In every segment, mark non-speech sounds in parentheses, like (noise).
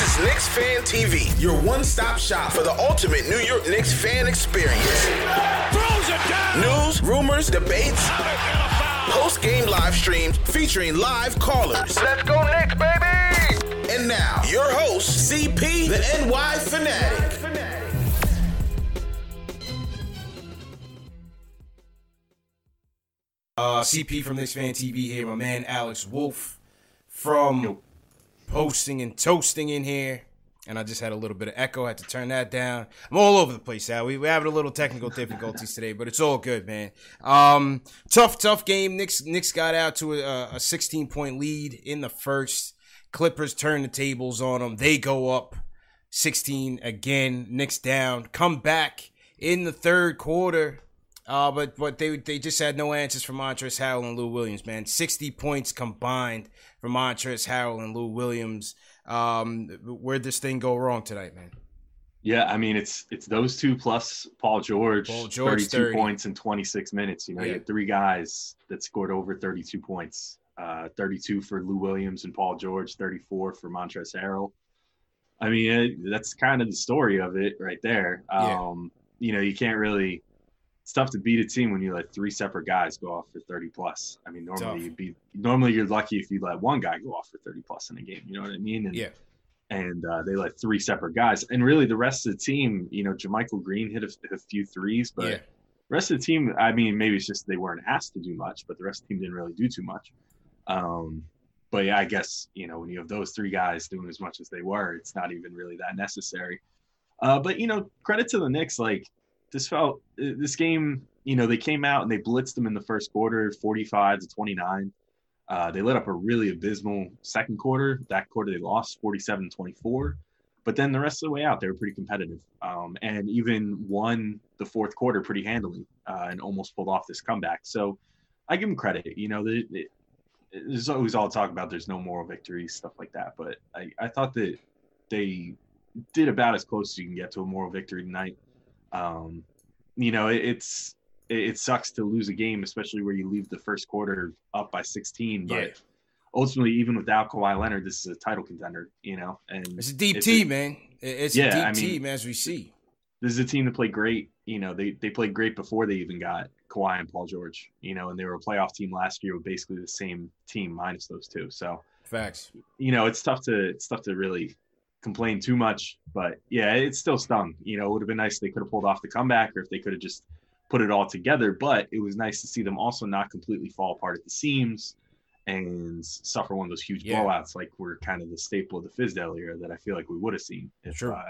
This is Knicks Fan TV, your one-stop shop for the ultimate New York Knicks fan experience. News, rumors, debates, post-game live streams featuring live callers. Let's go Knicks, baby! And now, your host, CP, the NY Fanatic. Uh, CP from Knicks Fan TV here, my man Alex Wolfe from posting and toasting in here. And I just had a little bit of echo, I had to turn that down. I'm all over the place, Al. We, we're having a little technical difficulties today, but it's all good, man. Um, tough, tough game. Knicks, Knicks got out to a, a 16 point lead in the first. Clippers turn the tables on them. They go up 16 again. Knicks down. Come back in the third quarter. Uh, but but they they just had no answers for Montrezl Harrell and Lou Williams, man. 60 points combined for Montrezl Harrell and Lou Williams. Um, where'd this thing go wrong tonight, man? Yeah, I mean it's it's those two plus Paul George, Paul George 32 30. points in 26 minutes. You know, Yeah. you had three guys that scored over 32 points. Uh, 32 for Lou Williams and Paul George, 34 for Montrezl Harrell. I mean, it, that's kind of the story of it right there. Yeah. Um, You know, you can't really. It's tough to beat a team when you let three separate guys go off for 30 plus. I mean, normally you'd be normally you're lucky if you let one guy go off for 30 plus in a game. You know what I mean? And Yeah. and uh, they let three separate guys. And really, the rest of the team, you know, JaMychal Green hit a, a few threes, but Yeah. rest of the team, I mean, maybe it's just they weren't asked to do much, but the rest of the team didn't really do too much. Um, but yeah, I guess you know when you have those three guys doing as much as they were, it's not even really that necessary. Uh, but you know, credit to the Knicks. Like this felt uh, this game. You know, they came out and they blitzed them in the first quarter, forty-five to twenty-nine. Uh, they let up a really abysmal second quarter. That quarter they lost 47-24. But then the rest of the way out, they were pretty competitive, um, and even won the fourth quarter pretty handily, uh, and almost pulled off this comeback. So I give them credit. You know, the, the, there's always all talk about there's no moral victories, stuff like that. But I, I thought that they did about as close as you can get to a moral victory tonight. Um, you know, it, it's it, it sucks to lose a game, especially where you leave the first quarter up by 16. But Yeah. ultimately, even without Kawhi Leonard, this is a title contender. You know, and It's a deep team, man. It's Yeah, a deep I mean- team, as we see. this is a team that played great. You know, they they played great before they even got Kawhi and Paul George. You know, and they were a playoff team last year with basically the same team minus those two. So Facts. you know, it's tough to it's tough to really complain too much. But yeah, it still stung. You know, it would have been nice if they could have pulled off the comeback or if they could have just put it all together. But it was nice to see them also not completely fall apart at the seams and suffer one of those huge Yeah. blowouts like were kind of the staple of the Fizdale era that I feel like we would have seen if True. uh,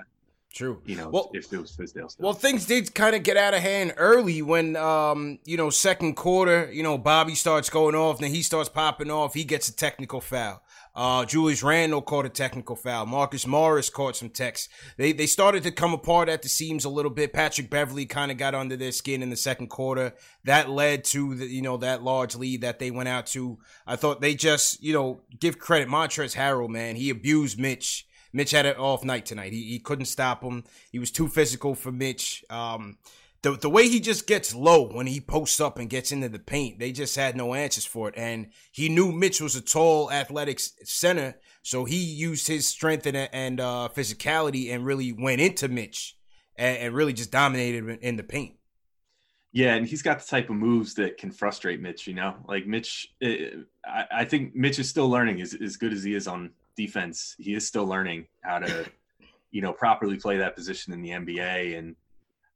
True. you know Well- if it still. Well, things did kind of get out of hand early when, um, you know, second quarter, you know, Bobby starts going off, then he starts popping off. He gets a technical foul. Uh, Julius Randle caught a technical foul. Marcus Morris caught some techs. They they started to come apart at the seams a little bit. Patrick Beverley kind of got under their skin in the second quarter. That led to the you know that large lead that they went out to. I thought they just you know give credit Montrezl Harrell man. He abused Mitch. Mitch had an off night tonight. He, he couldn't stop him. He was too physical for Mitch. Um, the the way he just gets low when he posts up and gets into the paint, they just had no answers for it. And he knew Mitch was a tall, athletic center, so he used his strength and, and uh, physicality and really went into Mitch and, and really just dominated in the paint. Yeah, and he's got the type of moves that can frustrate Mitch. You know, like Mitch, it, eh, I, I, think Mitch is still learning. As, as good as he is on defense, he is still learning how to, (laughs) you know, properly play that position in the NBA, and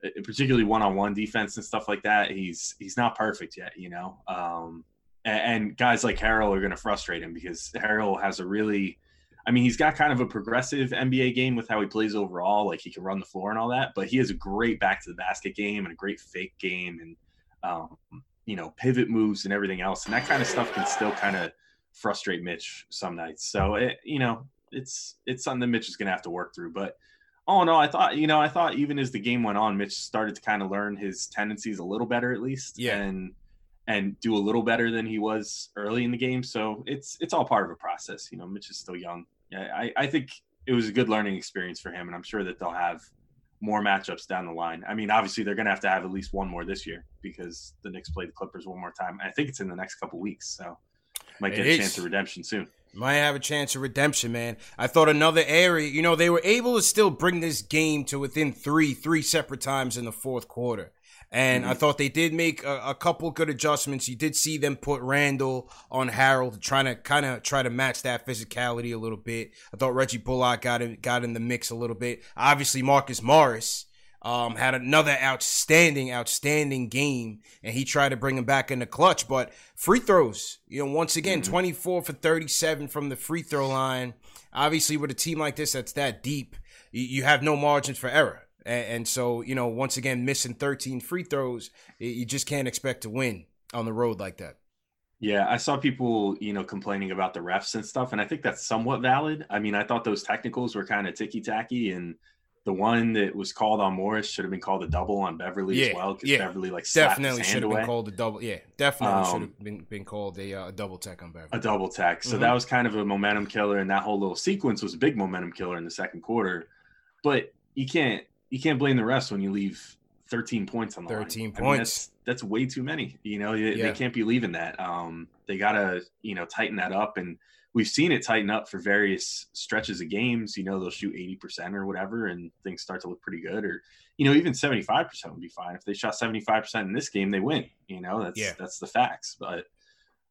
eh, particularly one-on-one defense and stuff like that. He's he's not perfect yet. You know, um, and, and guys like Harrell are going to frustrate him because Harrell has a really I mean, he's got kind of a progressive NBA game with how he plays overall. Like he can run the floor and all that, but he has a great back to the basket game and a great fake game and, um, you know, pivot moves and everything else. And that kind of stuff can still kind of frustrate Mitch some nights. So, it, you know, it's, it's something that Mitch is going to have to work through. But, oh no, I thought, you know, I thought even as the game went on, Mitch started to kind of learn his tendencies a little better at least. Yeah. And, and do a little better than he was early in the game. So it's it's all part of a process. You know, Mitch is still young. I, I think it was a good learning experience for him, and I'm sure that they'll have more matchups down the line. I mean, obviously they're going to have to have at least one more this year because the Knicks play the Clippers one more time. I think it's in the next couple weeks, so might get it a is. chance of redemption soon. Might have a chance of redemption, man. I thought another area, you know, they were able to still bring this game to within three, three separate times in the fourth quarter. And mm-hmm. I thought they did make a, a, couple good adjustments. You did see them put Randle on Harrell, trying to kind of try to match that physicality a little bit. I thought Reggie Bullock got in, got in the mix a little bit. Obviously, Marcus Morris um, had another outstanding, outstanding game, and he tried to bring him back in the clutch. But free throws, you know, once again, mm-hmm. 24 for 37 from the free throw line. Obviously, with a team like this that's that deep, you, you have no margins for error. And, and, so, you know, once again, missing 13 free throws, you just can't expect to win on the road like that. Yeah, I saw people, you know, complaining about the refs and stuff, and I think that's somewhat valid. I mean, I thought those technicals were kind of ticky tacky, and the one that was called on Morris should have been called a double on Beverley yeah, as well because yeah. Beverley like definitely should have away. been called a double. Yeah, definitely um, should have been, been called a, uh, a double tech on Beverley. A double tech. So mm-hmm. that was kind of a momentum killer, and that whole little sequence was a big momentum killer in the second quarter. But you can't you can't blame the rest when you leave 13 points on the 13 line. points. I mean, that's, that's way too many. You know, they, yeah. they can't be leaving that. Um, they got to, you know, tighten that up. And we've seen it tighten up for various stretches of games. You know, they'll shoot 80% or whatever, and things start to look pretty good. Or, you know, even 75% would be fine. If they shot 75% in this game, they win. You know, that's, yeah. that's the facts. But,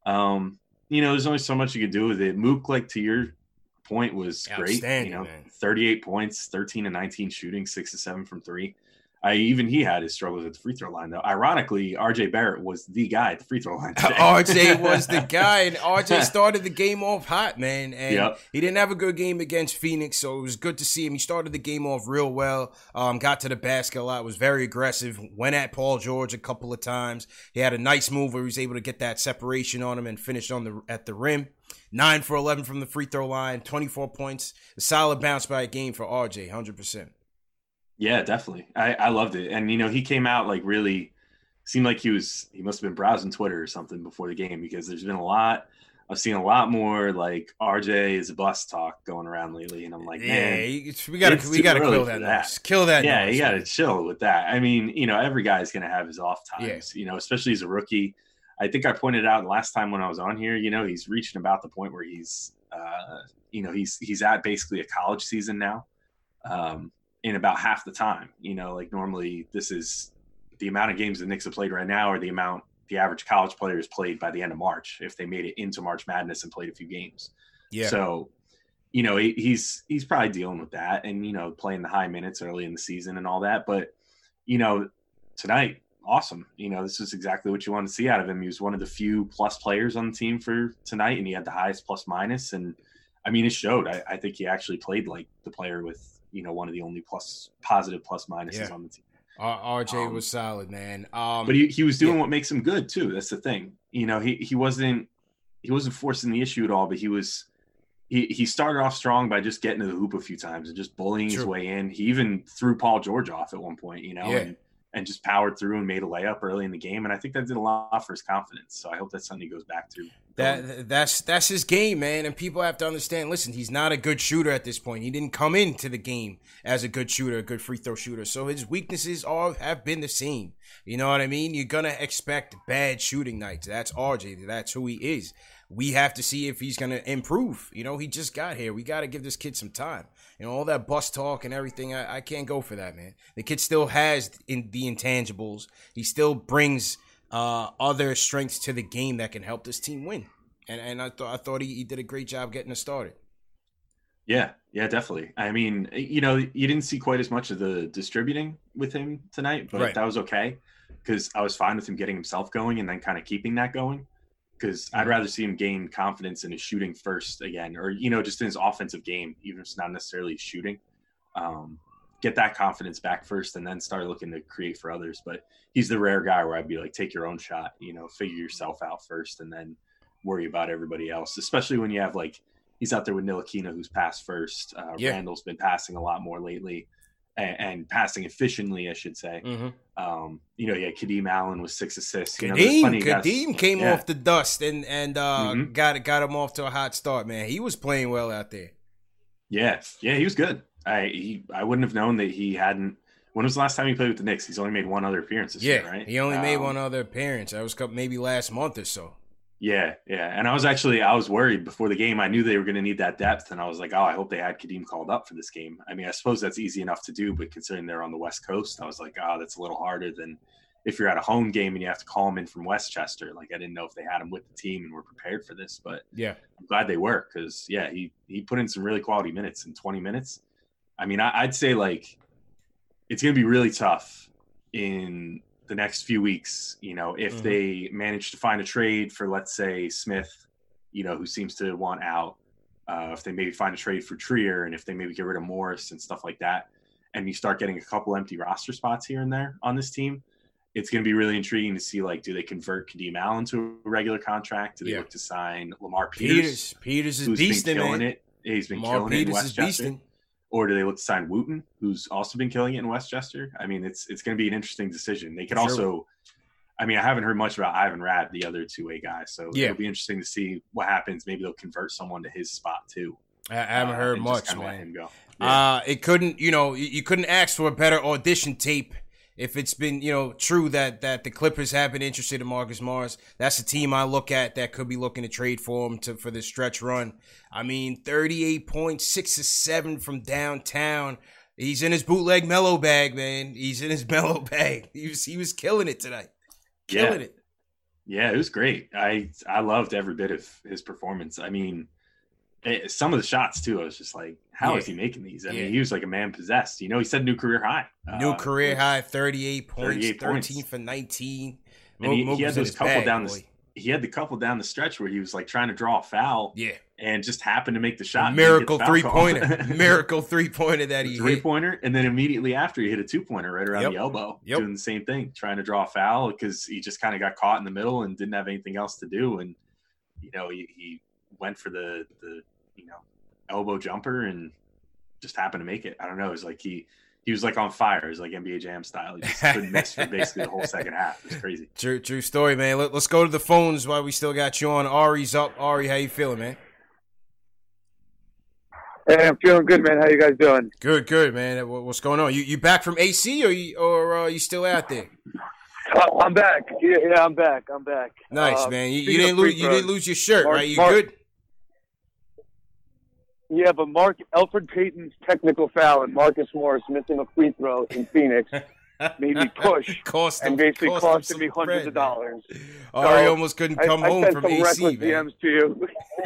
um, you know, there's only so much you can do with it. Mook, like to your point was great. You know, man. 38 points, 13 and 19 shooting, six to seven from three. I even he had his struggles at the free throw line though. Ironically, RJ Barrett was the guy at the free throw line. (laughs) RJ was the (laughs) guy, and RJ started the game off hot, man. And yep. he didn't have a good game against Phoenix, so it was good to see him. He started the game off real well. Um, got to the basket a lot, was very aggressive. Went at Paul George a couple of times. He had a nice move where he was able to get that separation on him and finish on the at the rim. Nine for 11 from the free throw line, 24 points. A solid bounce back game for RJ, 100%. Yeah, definitely. I, I loved it. And, you know, he came out like really seemed like he was, he must have been browsing Twitter or something before the game because there's been a lot. I've seen a lot more like RJ is a bus talk going around lately, and I'm like, man, yeah, we gotta we gotta kill that, that. Kill that. Yeah, noise, you gotta chill with that. I mean, you know, every guy's gonna have his off times. Yeah. You know, especially as a rookie. I think I pointed out last time when I was on here, you know, he's reaching about the point where he's, uh, you know, he's he's at basically a college season now, um, in about half the time. You know, like normally this is the amount of games the Knicks have played right now, or the amount the average college player has played by the end of March if they made it into March Madness and played a few games. Yeah. So, you know, he, he's he's probably dealing with that, and you know, playing the high minutes early in the season and all that. But you know, tonight awesome. You know, this is exactly what you want to see out of him. He was one of the few plus players on the team for tonight, and he had the highest plus minus. And I mean, it showed. I, I think he actually played like the player with you know one of the only plus positive plus minuses yeah. on the team. R- RJ um, was solid, man. Um, but he, he was doing yeah. what makes him good too. That's the thing. You know, he he wasn't he wasn't forcing the issue at all, but he was he, he started off strong by just getting to the hoop a few times and just bullying True. his way in. He even threw Paul George off at one point, you know, yeah. and and just powered through and made a layup early in the game. And I think that did a lot for his confidence. So I hope that's something he goes back to That that's that's his game, man, and people have to understand. Listen, he's not a good shooter at this point. He didn't come into the game as a good shooter, a good free throw shooter. So his weaknesses all have been the same. You know what I mean? You're gonna expect bad shooting nights. That's RJ. That's who he is. We have to see if he's gonna improve. You know, he just got here. We got to give this kid some time. You know, all that bus talk and everything. I, I can't go for that, man. The kid still has in the intangibles. He still brings uh, other strengths to the game that can help this team win. And and I thought I thought he, he did a great job getting us started. Yeah, yeah, definitely. I mean, you know, you didn't see quite as much of the distributing with him tonight, but right. that was okay because I was fine with him getting himself going and then kind of keeping that going. Because I'd mm-hmm. rather see him gain confidence in his shooting first again, or you know, just in his offensive game, even if it's not necessarily shooting. Um, get that confidence back first and then start looking to create for others. But he's the rare guy where I'd be like, take your own shot, you know, figure yourself out first and then worry about everybody else, especially when you have like, he's out there with Ntilikina, who's passed first. Uh, yeah. Randle's been passing a lot more lately and, and passing efficiently, I should say. Mm-hmm. Um, you know, yeah, Kadeem Allen was six assists. Kadeem, you know, Kadeem came yeah. off the dust and and uh, mm-hmm. got got him off to a hot start. Man, he was playing well out there. Yeah, yeah, he was good. I he, I wouldn't have known that he hadn't. When was the last time he played with the Knicks? He's only made one other appearance this yeah, year, right? He only um, made one other appearance. That was maybe last month or so. Yeah, yeah. And I was actually I was worried before the game. I knew they were going to need that depth, and I was like, oh, I hope they had Kadeem called up for this game. I mean, I suppose that's easy enough to do, but considering they're on the West Coast, I was like, oh, that's a little harder than if you're at a home game and you have to call him in from Westchester. Like I didn't know if they had him with the team and were prepared for this, but yeah, I'm glad they were because yeah, he he put in some really quality minutes in 20 minutes. I mean, I, would say like it's going to be really tough in the next few weeks. You know, if mm-hmm. they manage to find a trade for, let's say, Smith, you know, who seems to want out. Uh, if they maybe find a trade for Trier, and if they maybe get rid of Morris and stuff like that, and you start getting a couple empty roster spots here and there on this team, it's going to be really intriguing to see like do they convert Kadeem Allen to a regular contract? Do they yeah. look to sign Lamar Peters? Peters, Peters is beasting, killing man. it. He's been Lamar killing Peters it in Westchester or do they look to sign Wooten, who's also been killing it in Westchester? I mean, it's it's going to be an interesting decision. They could sure. also, I mean, I haven't heard much about Ivan Rabb, the other two way guy, so yeah. it'll be interesting to see what happens. Maybe they'll convert someone to his spot too. I haven't uh, heard much, man. Let him go. Yeah. Uh, it couldn't, you know, you couldn't ask for a better audition tape if it's been you know true that that the Clippers have been interested in Marcus Morris, that's a team I look at that could be looking to trade for him to for this stretch run. I mean, thirty eight point six to seven from downtown. He's in his bootleg Melo bag, man. He's in his (laughs) Melo bag. He was he was killing it tonight, killing yeah. it. Yeah, it was great. I I loved every bit of his performance. I mean, it, some of the shots too. I was just like, how yeah. is he making these? I yeah. mean, he was like a man possessed. You know, he said new career high. New uh, career high, thirty-eight points, 38 13 points. for nineteen. And he, he had those couple bag, down the. He had the couple down the stretch where he was like trying to draw a foul. Yeah. And just happened to make the shot. Miracle three pointer. (laughs) Miracle three pointer that he three pointer, and then immediately after he hit a two pointer right around yep. the elbow, yep. doing the same thing, trying to draw a foul because he just kind of got caught in the middle and didn't have anything else to do, and you know he, he went for the the you know elbow jumper and just happened to make it. I don't know. It was like he he was like on fire. It was like NBA Jam style. He just couldn't miss for (laughs) basically the whole second half. It's crazy. True, true story, man. Let, us go to the phones while we still got you on. Ari's up. Ari, how you feeling, man? Hey, I'm feeling good, man. How you guys doing? Good, good, man. What's going on? You you back from AC or you or uh, you still out there? Uh, I'm back. Yeah, yeah, I'm back. I'm back. Nice, uh, man. You, you didn't lose. You didn't lose your shirt, Mark, right? You Mark, good? Yeah, but Mark Elfrid Payton's technical foul and Marcus Morris missing a free throw in (laughs) Phoenix made me push (laughs) cost and basically cost costed me hundreds bread, of dollars. Ari so almost couldn't come I, home I from AC, man. DMs to you. (laughs)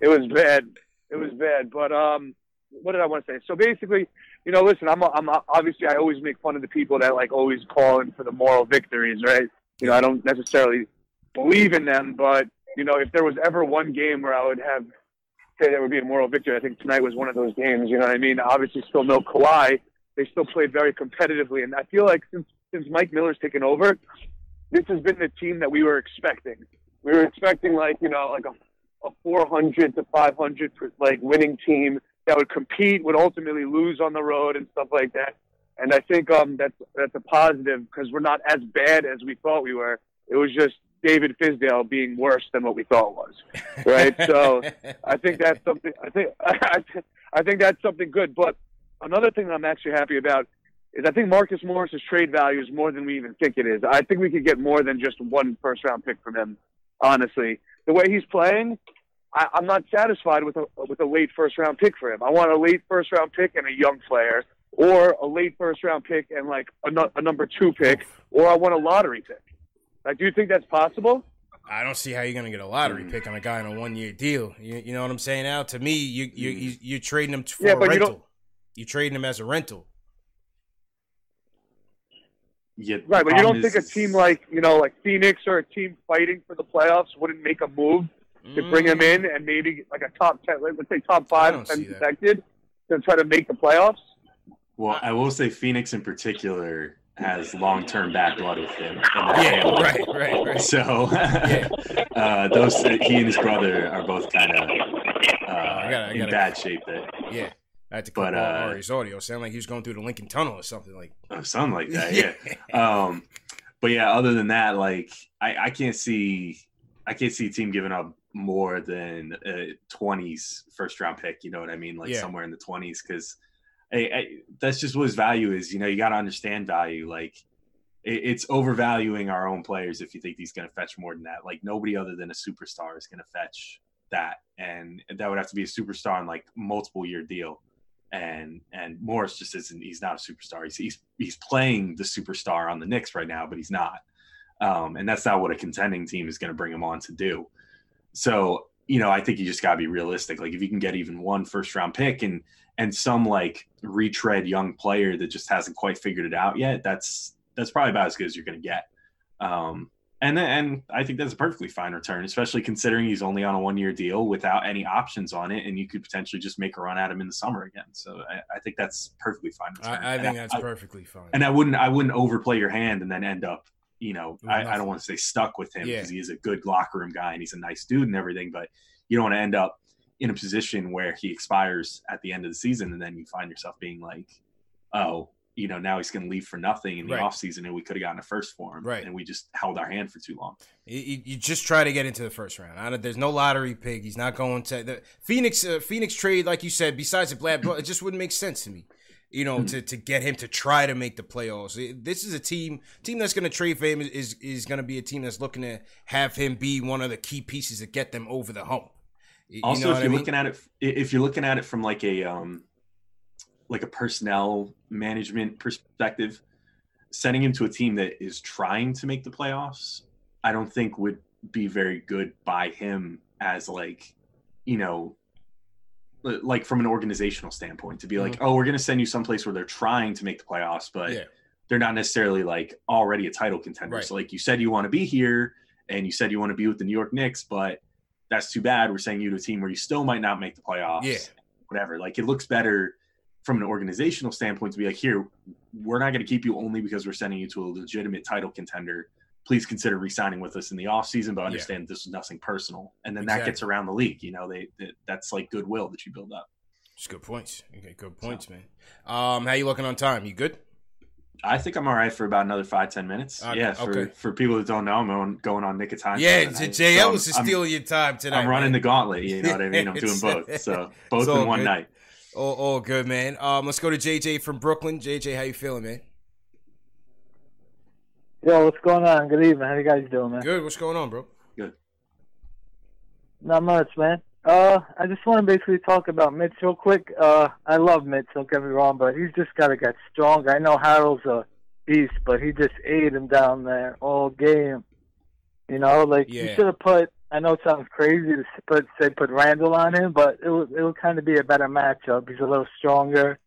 it was bad. It was bad. But um, what did I want to say? So basically, you know, listen, I'm I'm obviously I always make fun of the people that like always calling for the moral victories, right? You know, I don't necessarily believe in them, but you know, if there was ever one game where I would have say there would be a moral victory. I think tonight was one of those games. You know what I mean? Obviously, still no Kawhi. They still played very competitively, and I feel like since since Mike Miller's taken over, this has been the team that we were expecting. We were expecting like you know like a, a 400 to 500 like winning team that would compete, would ultimately lose on the road and stuff like that. And I think um that's that's a positive because we're not as bad as we thought we were. It was just David Fizdale being worse than what we thought was, right? (laughs) so I think that's something. I think (laughs) I think that's something good. But another thing that I'm actually happy about is I think Marcus Morris's trade value is more than we even think it is. I think we could get more than just one first round pick from him. Honestly, the way he's playing, I, I'm not satisfied with a with a late first round pick for him. I want a late first round pick and a young player, or a late first round pick and like a, a number two pick, or I want a lottery pick. Like, do you think that's possible? I don't see how you're going to get a lottery mm. pick on a guy on a one year deal. You, you, know what I'm saying? Now, to me, you you mm. you are trading him for yeah, a rental. You are trading him as a rental. Yeah, right, but you don't is... think a team like you know like Phoenix or a team fighting for the playoffs wouldn't make a move to mm. bring him in and maybe like a top ten, let's say top five, ten protected to try to make the playoffs? Well, I will say Phoenix in particular has long term bad blood with him. Yeah, right, right, right. So yeah. (laughs) uh, those he and his brother are both kind of uh, I gotta, in bad shape. There. Yeah. I had to cut but, uh, Ari's audio. Sound like he was going through the Lincoln Tunnel or something like. (laughs) Oh, something like that. Yeah. um, but yeah, other than that, like I, I can't see, I can't see a team giving up more than a twenties first round pick. You know what I mean? Like yeah. somewhere in the twenties, because that's just what his value is. You know, you got to understand value. Like it's overvaluing our own players if you think he's going to fetch more than that. Like nobody other than a superstar is going to fetch that, and that would have to be a superstar on like multiple year deal. And and Morris just isn't. He's not a superstar. He's he's, he's playing the superstar on the Knicks right now, but he's not. Um, and that's not what a contending team is going to bring him on to do. So you know, I think you just got to be realistic. Like if you can get even one first round pick and and some like retread young player that just hasn't quite figured it out yet, that's that's probably about as good as you're going to get. Um, and and I think that's a perfectly fine return, especially considering he's only on a one year deal without any options on it, and you could potentially just make a run at him in the summer again. So I, I think that's perfectly fine. I, I, think that's I, perfectly fine. And I wouldn't I wouldn't overplay your hand and then end up you know, I, I, don't want to say stuck with him because yeah. he is a good locker room guy and he's a nice dude and everything, but you don't want to end up in a position where he expires at the end of the season and then you find yourself being like, oh, you know, now he's going to leave for nothing in the right. offseason and we could have gotten a first for him. Right. And we just held our hand for too long. You, you just try to get into the first round. there's no lottery pick. He's not going to the Phoenix. Uh, Phoenix trade, like you said, besides the black, it just wouldn't make sense to me you know, mm-hmm. to, to get him to try to make the playoffs. This is a team team that's going to trade for him is is going to be a team that's looking to have him be one of the key pieces to get them over the hump. You also, if you're mean? looking at it, if you're looking at it from like a um, like a personnel management perspective, sending him to a team that is trying to make the playoffs, I don't think would be very good by him as like, you know, like from an organizational standpoint to be like, mm-hmm. oh, we're going to send you someplace where they're trying to make the playoffs, but yeah. they're not necessarily like already a title contender. Right. So like you said, you want to be here and you said you want to be with the New York Knicks, but that's too bad. We're sending you to a team where you still might not make the playoffs. Yeah. Whatever. Like it looks better from an organizational standpoint to be like, here, we're not going to keep you only because we're sending you to a legitimate title contender please consider re-signing with us in the offseason, but understand yeah. this is nothing personal. And then exactly. that gets around the league. You know, they, they, that's like goodwill that you build up. Just good points. Okay, good points, so. man. Um, how you looking on time? You good? I think I'm all right for about another five ten minutes. Okay, yeah, for, okay. for people that don't know, I'm on, going on Nick of Time. Yeah, Jay so Ellis is stealing your time tonight. I'm running man. the gauntlet. You know what I mean? I'm (laughs) doing both. So both in one good. night. Oh, oh, good man. Um, let's go to JJ from Brooklyn. JJ, how you feeling, man? Yo, what's going on? Good evening. How you guys doing, man? Good. What's going on, bro? Good. Not much, man. Uh, I just want to basically talk about Mitch real quick. Uh, I love Mitch. Don't get me wrong, but he's just got to get stronger. I know Harrell's a beast, but he just ate him down there all game. You know, like yeah. you should have put. I know it sounds crazy to put say put Randle on him, but it would it would kind of be a better matchup. He's a little stronger.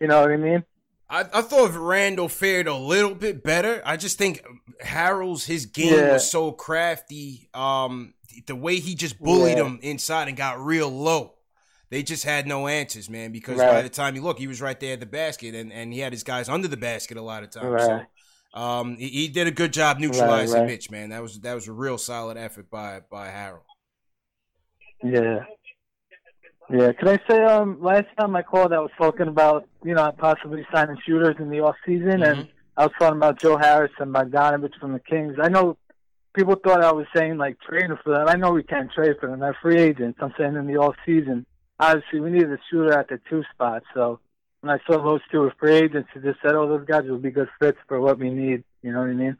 You know what I mean? I, I thought Randle fared a little bit better. I just think Harrell's his game yeah. was so crafty. Um, the way he just bullied yeah. him inside and got real low. They just had no answers, man. Because right. by the time you look, he was right there at the basket, and, and he had his guys under the basket a lot of times. Right. So, um, he, he, did a good job neutralizing right, Mitch, man. That was that was a real solid effort by by Harrell. Yeah. Yeah, can I say um last time I called I was talking about, you know, possibly signing shooters in the off season mm-hmm. and I was talking about Joe Harris and Bogdanovich from the Kings. I know people thought I was saying like trading for them. I know we can't trade for them. They're free agents. I'm saying in the off season, obviously we needed a shooter at the two spot. So when I saw those two were free agents, I just said, "Oh, those guys will be good fits for what we need." You know what I mean?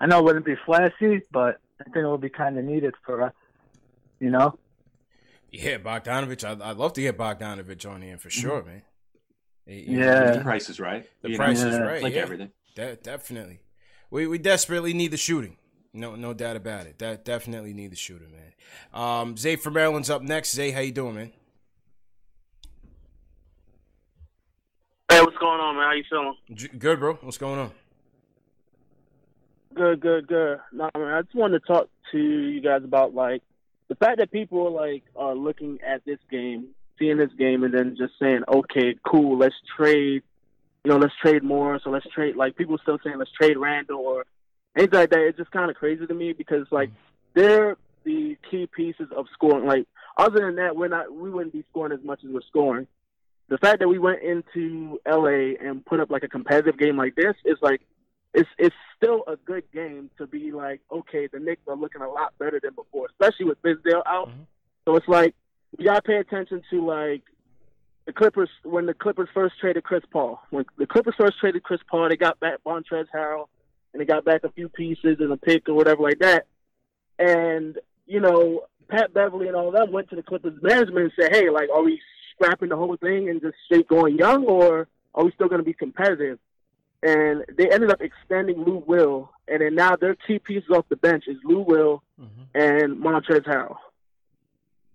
I know it wouldn't be flashy, but I think it would be kind of needed for us. You know? Yeah, Bogdanovich. I'd, I'd love to get Bogdanovich on here for Mm-hmm. sure, man. Yeah. The price is right. The you price know, is right. Like yeah. everything. De- definitely. We we desperately need the shooting. No no doubt about it. That definitely need the shooter, man. Um, Zay from Maryland's up next. Zay, how you doing, man? Hey, what's going on, man? How you feeling? J- good, bro. What's going on? Good, good, good. No, man, I just wanted to talk to you guys about like the fact that people like are looking at this game, seeing this game, and then just saying, "Okay, cool, let's trade." You know, let's trade more. So let's trade. Like people still saying, "Let's trade Randle" or anything like that. It's just kind of crazy to me because like they're the key pieces of scoring. Like other than that, we're not. We wouldn't be scoring as much as we're scoring. The fact that we went into LA and put up like a competitive game like this is like it's it's still a good game to be like, okay, the Knicks are looking a lot better than before, especially with Fizdale out. Mhm. So it's like we gotta pay attention to like the Clippers when the Clippers first traded Chris Paul. When the Clippers first traded Chris Paul, they got back Montrezl Harrell and they got back a few pieces and a pick or whatever like that. And you know, Pat Beverley and all them went to the Clippers management and said, "Hey, like, are we scrapping the whole thing and just straight going young, or are we still going to be competitive?" And they ended up extending Lou Will, and then now their key pieces off the bench is Lou Will mm-hmm. and Montrezl Harrell.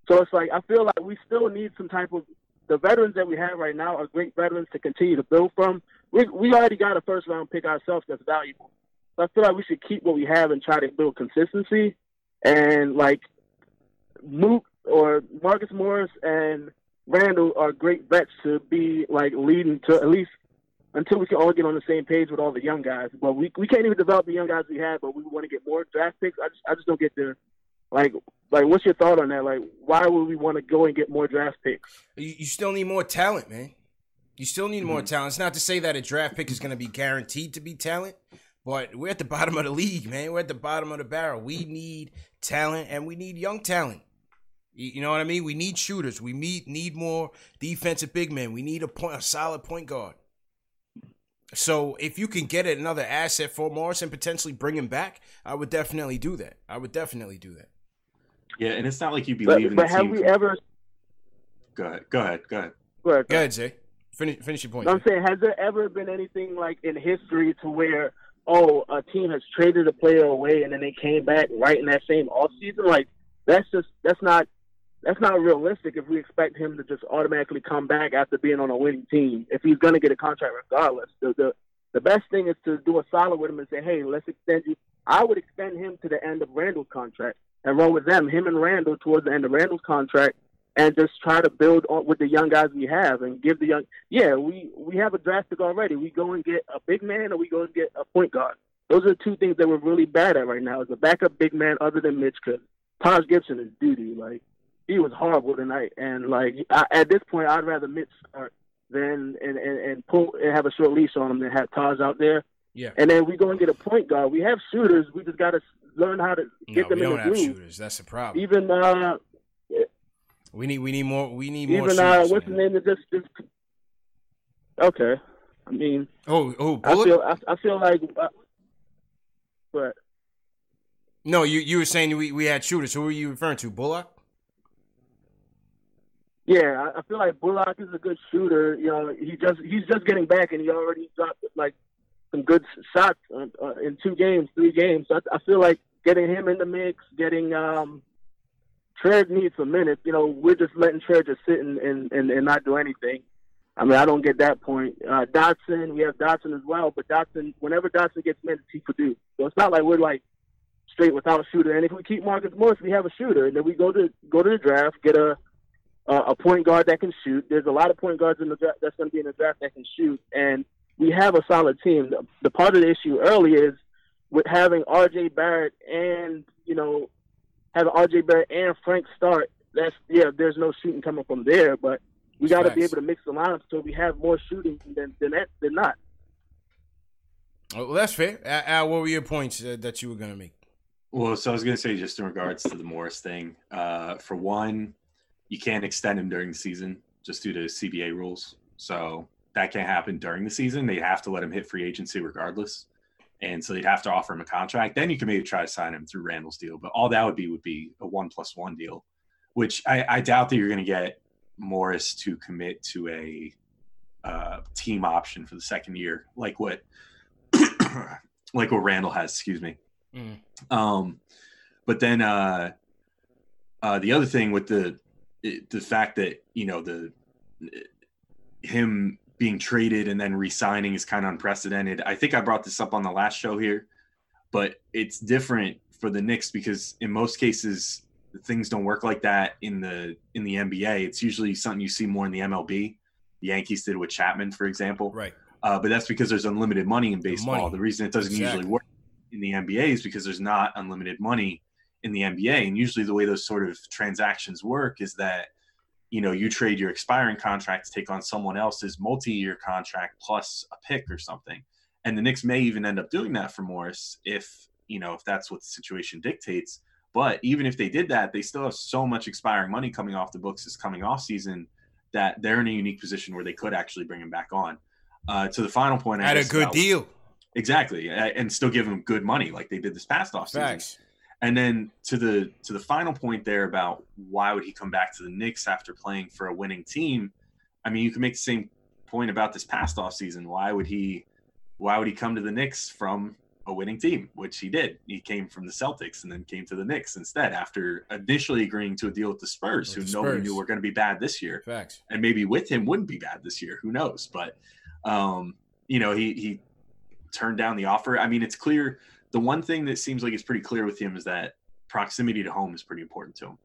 So it's like I feel like we still need some type of the veterans that we have right now are great veterans to continue to build from. We we already got a first round pick ourselves that's valuable. So I feel like we should keep what we have and try to build consistency. And like Mook or Marcus Morris and Randle are great vets to be like leading to at least until we can all get on the same page with all the young guys. But we we can't even develop the young guys we have, but we want to get more draft picks. I just I just don't get the like like what's your thought on that? Like why would we want to go and get more draft picks? You, you still need more talent, man. You still need more mm-hmm. talent. It's not to say that a draft pick is going to be guaranteed to be talent, but we're at the bottom of the league, man. We're at the bottom of the barrel. We need talent, and we need young talent. You, you know what I mean? We need shooters. We need need more defensive big men. We need a point, a solid point guard. So if you can get another asset for Morris and potentially bring him back, I would definitely do that. I would definitely do that. Yeah, and it's not like you But, believe in the but have we ever? Go ahead. Go ahead. Go ahead. Go ahead. Go ahead, Zay. Finish, finish your point. I'm saying, has there ever been anything like in history to where, oh, a team has traded a player away and then they came back right in that same off season? Like that's just that's not that's not realistic. If we expect him to just automatically come back after being on a winning team, if he's going to get a contract regardless, the, the the best thing is to do a solid with him and say, hey, let's extend you. I would extend him to the end of Randle's contract and run with them, him and Randle towards the end of Randle's contract and just try to build on with the young guys we have and give the young. Yeah, we we have a draft pick already. We go and get a big man, or we go and get a point guard. Those are the two things that we're really bad at right now. Is a backup big man other than Mitch, because Taj Gibson is duty. Like he was horrible tonight, and like I, at this point, I'd rather Mitch start than and and, and pull and have a short leash on him than have Taj out there. Yeah. And then we go and get a point guard. We have shooters. We just got to learn how to get no, them we in don't the have groove. shooters. That's the problem. Even uh, We need we need more we need more even uh, what's the name of this? this okay, I mean, Oh oh I feel I, I feel like, uh, but no, you you were saying we, we had shooters. Who were you referring to? Bullock? Yeah, I, feel like Bullock is a good shooter. You know, he just he's just getting back, and he already dropped like some good shots uh, in two games, three games. So I, feel like getting him in the mix, getting um, needs some minutes. You know, we're just letting Trez just sit and, and, and, and not do anything. I mean, I don't get that point. Uh, Dotson, we have Dotson as well, but Dotson, whenever Dotson gets minutes, he produces. So it's not like we're like straight without a shooter. And if we keep Marcus Morris, we have a shooter. And then we go to go to the draft, get a uh, a point guard that can shoot. There's a lot of point guards in the draft that's going to be in the draft that can shoot, and we have a solid team. The, the part of the issue early is with having R.J. Barrett and you know having R.J. Barrett and Frank start. That's yeah. There's no shooting coming from there, but we got to be able to mix the lineup so we have more shooting than than that, than not. Oh, well, that's fair. Al, Al, what were your points uh, that you were gonna make? Well, so I was going to say, just in regards to the Morris thing, uh, for one, you can't extend him during the season just due to CBA rules. So that can't happen during the season. They have to let him hit free agency regardless. And so they'd have to offer him a contract. Then you can maybe try to sign him through Randle's deal. But all that would be would be a one plus one deal, which I, I doubt that you're going to get Morris to commit to a uh, team option for the second year, like what (coughs) like what Randle has. Excuse me. Mm. Um, but then uh, uh, the other thing with the the fact that you know the him being traded and then resigning is kind of unprecedented. I think I brought this up on the last show here, but it's different for the Knicks because in most cases things don't work like that in the in the NBA. It's usually something you see more in the MLB. The Yankees did with Chapman, for example. Right. Uh, but that's because there's unlimited money in baseball. The, money. the reason it doesn't exactly. usually work in the NBA is because there's not unlimited money in the NBA. And usually the way those sort of transactions work is that, you know, you trade your expiring contract to take on someone else's multi-year contract plus a pick or something. And the Knicks may even end up doing that for Morris if, you know, if that's what the situation dictates. But even if they did that, they still have so much expiring money coming off the books this coming off season that they're in a unique position where they could actually bring him back on. Uh, to the final point, I at a good about, deal, exactly, and still give him good money like they did this past off season. And then to the to the final point there about why would he come back to the Knicks after playing for a winning team? I mean, you can make the same point about this past off season. Why would he why would he come to the Knicks from a winning team, which he did. He came from the Celtics and then came to the Knicks instead after initially agreeing to a deal with the Spurs, with who the Spurs. nobody knew were going to be bad this year. Facts. And maybe with him wouldn't be bad this year. Who knows? But um, you know, he he turned down the offer. I mean, it's clear the one thing that seems like it's pretty clear with him is that proximity to home is pretty important to him.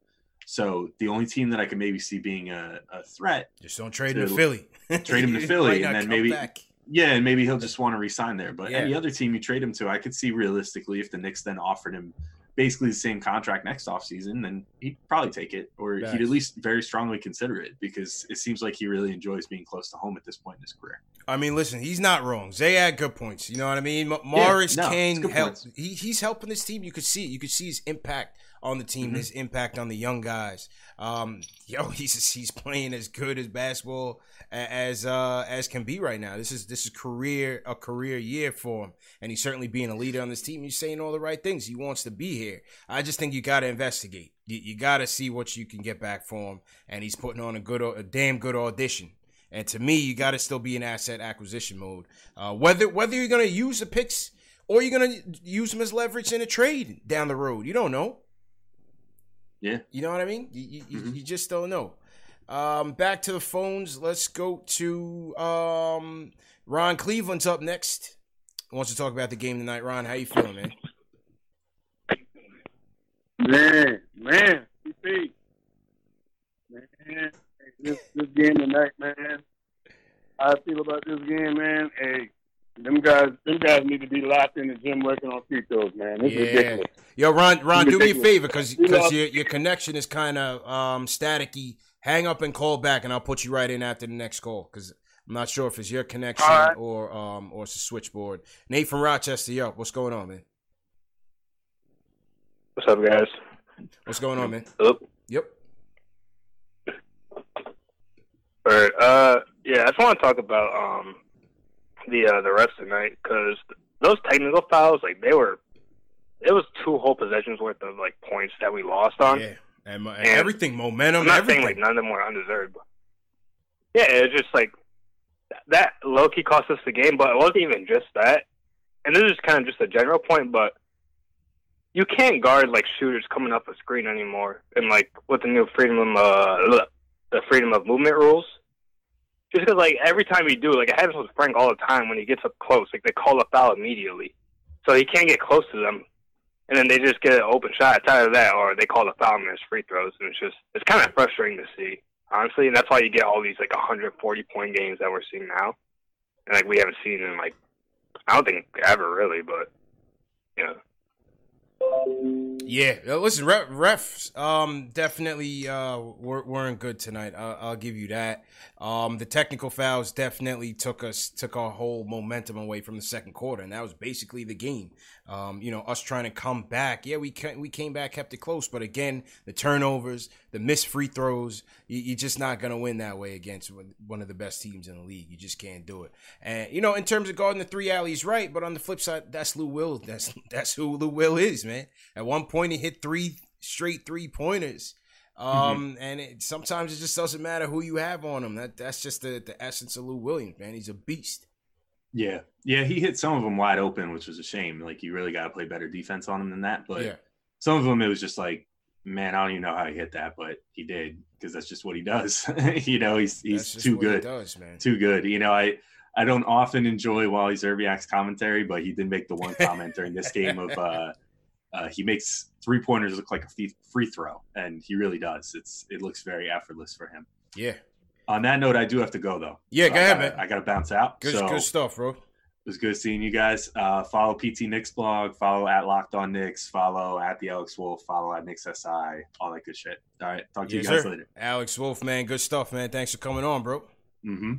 So the only team that I could maybe see being a, a threat just don't trade him to Philly. trade him to (laughs) Philly, and then maybe back. yeah, and maybe he'll just want to resign there. But yeah. any other team you trade him to, I could see realistically if the Knicks then offered him basically the same contract next offseason, then he'd probably take it, or he'd at least very strongly consider it because it seems like he really enjoys being close to home at this point in his career. I mean, listen, he's not wrong. Zay had good points. You know what I mean? Morris yeah, no, Kane help. He, he's helping this team. You could see. You could see his impact on the team. Mm-hmm. His impact on the young guys. Um, yo, (laughs) he's he's playing as good as basketball as uh, as can be right now. This is this is career a career year for him, and he's certainly being a leader on this team. He's saying all the right things. He wants to be here. I just think you got to investigate. You, you got to see what you can get back for him, and he's putting on a good, a damn good audition. And to me, you got to still be in asset acquisition mode. Uh, whether whether you're gonna use the picks or you're gonna use them as leverage in a trade down the road, you don't know. Yeah, you know what I mean. You, you, mm-hmm. you just don't know. Um, back to the phones. Let's go to um, Ron Cleveland's up next. Wants to talk about the game tonight. Ron, how you feeling, man? Man, man, man, this, this game tonight, man. How I feel about this game, man. Hey, them guys, them guys need to be locked in the gym working on free throws, man. This yeah. ridiculous. Yo, Ron, Ron, do me a favor because because your your connection is kind of um, staticky. Hang up and call back, and I'll put you right in after the next call because I'm not sure if it's your connection right. or um or it's a switchboard. Nate from Rochester, yo, what's going on, man? What's up, guys? What's going on, man? Hello. Yep. All right. Uh, yeah, I just want to talk about um the uh, the rest of the night because those technical fouls, like they were, it was two whole possessions worth of like points that we lost on. Yeah, and, and, and everything, momentum. I'm not everything. saying like none of them were undeserved. But yeah, it's just like that low key cost us the game, but it wasn't even just that. And this is kind of just a general point, but you can't guard like shooters coming up a screen anymore. And like with the new freedom of uh, the freedom of movement rules. Just because like every time you do, like it happens with Frank all the time when he gets up close, like they call a foul immediately, so he can't get close to them, and then they just get an open shot. It's either that or they call the foul and it's free throws, and it's just it's kind of frustrating to see, honestly, and that's why you get all these like 140 point games that we're seeing now, and like we haven't seen in like I don't think ever really, but you know. Yeah, uh, listen, ref, refs um, definitely uh, weren't good tonight. I'll, I'll give you that. Um, the technical fouls definitely took us took our whole momentum away from the second quarter, and that was basically the game. Um, you know, us trying to come back. Yeah, we came, we came back, kept it close, but again, the turnovers, the missed free throws, you, are just not gonna win that way against one of the best teams in the league. You just can't do it. And you know, in terms of guarding the three alleys, right? But on the flip side, that's Lou Will. That's (laughs) that's who Lou Will is, man. At one point, he hit three straight three pointers. Um, mm-hmm. and it, sometimes it just doesn't matter who you have on him. That that's just the the essence of Lou Williams, man. He's a beast. Yeah, yeah, he hit some of them wide open, which was a shame. Like you really got to play better defense on him than that. But yeah. some of them, it was just like, man, I don't even know how he hit that, but he did because that's just what he does. (laughs) you know, he's he's too good, does, man. Too good. You know, I I don't often enjoy Wally Szczerbiak's commentary, but he did make the one comment during this game of (laughs) uh, uh, he makes three pointers look like a free throw, and he really does. It's it looks very effortless for him. Yeah. On that note, I do have to go though. Yeah, so go ahead, man. I got to bounce out. Good, so, good stuff, bro. It was good seeing you guys. Uh, follow PT Knicks blog. Follow at Locked On Knicks. Follow at the Alex Wolfe. Follow at Knicks SI. All that good shit. All right, talk to yes, you guys sir. later. Alex Wolfe, man, good stuff, man. Thanks for coming on, bro. Mm-hmm.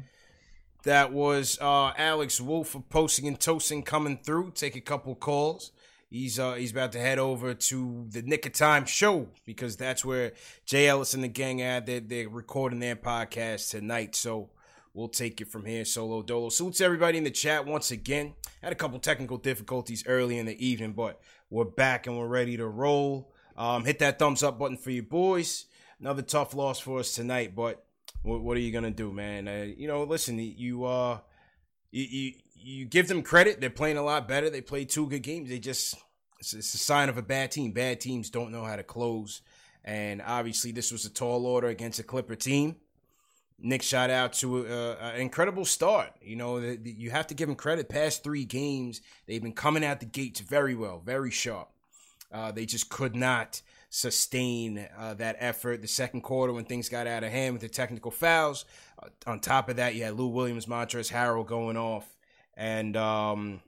That was uh, Alex Wolfe of Posting and Toasting coming through. Take a couple calls. He's uh he's about to head over to the Knick of Time show because that's where Jay Ellis and the gang are. They're, they're recording their podcast tonight. So we'll take it from here. Solo Dolo. Salutes everybody in the chat once again. Had a couple technical difficulties early in the evening, but we're back and we're ready to roll. Um, hit that thumbs up button for you boys. Another tough loss for us tonight, but what, what are you gonna do, man? Uh, you know, listen, you uh, you, you you give them credit. They're playing a lot better. They played two good games. They just it's, it's a sign of a bad team. Bad teams don't know how to close. And obviously, this was a tall order against a Clipper team. Nick shot out to an incredible start. You know, the, the, you have to give him credit. Past three games, they've been coming out the gates very well, very sharp. Uh, they just could not sustain uh, that effort. The second quarter, when things got out of hand with the technical fouls, uh, on top of that, you had Lou Williams, Montrezl Harrell going off, and um,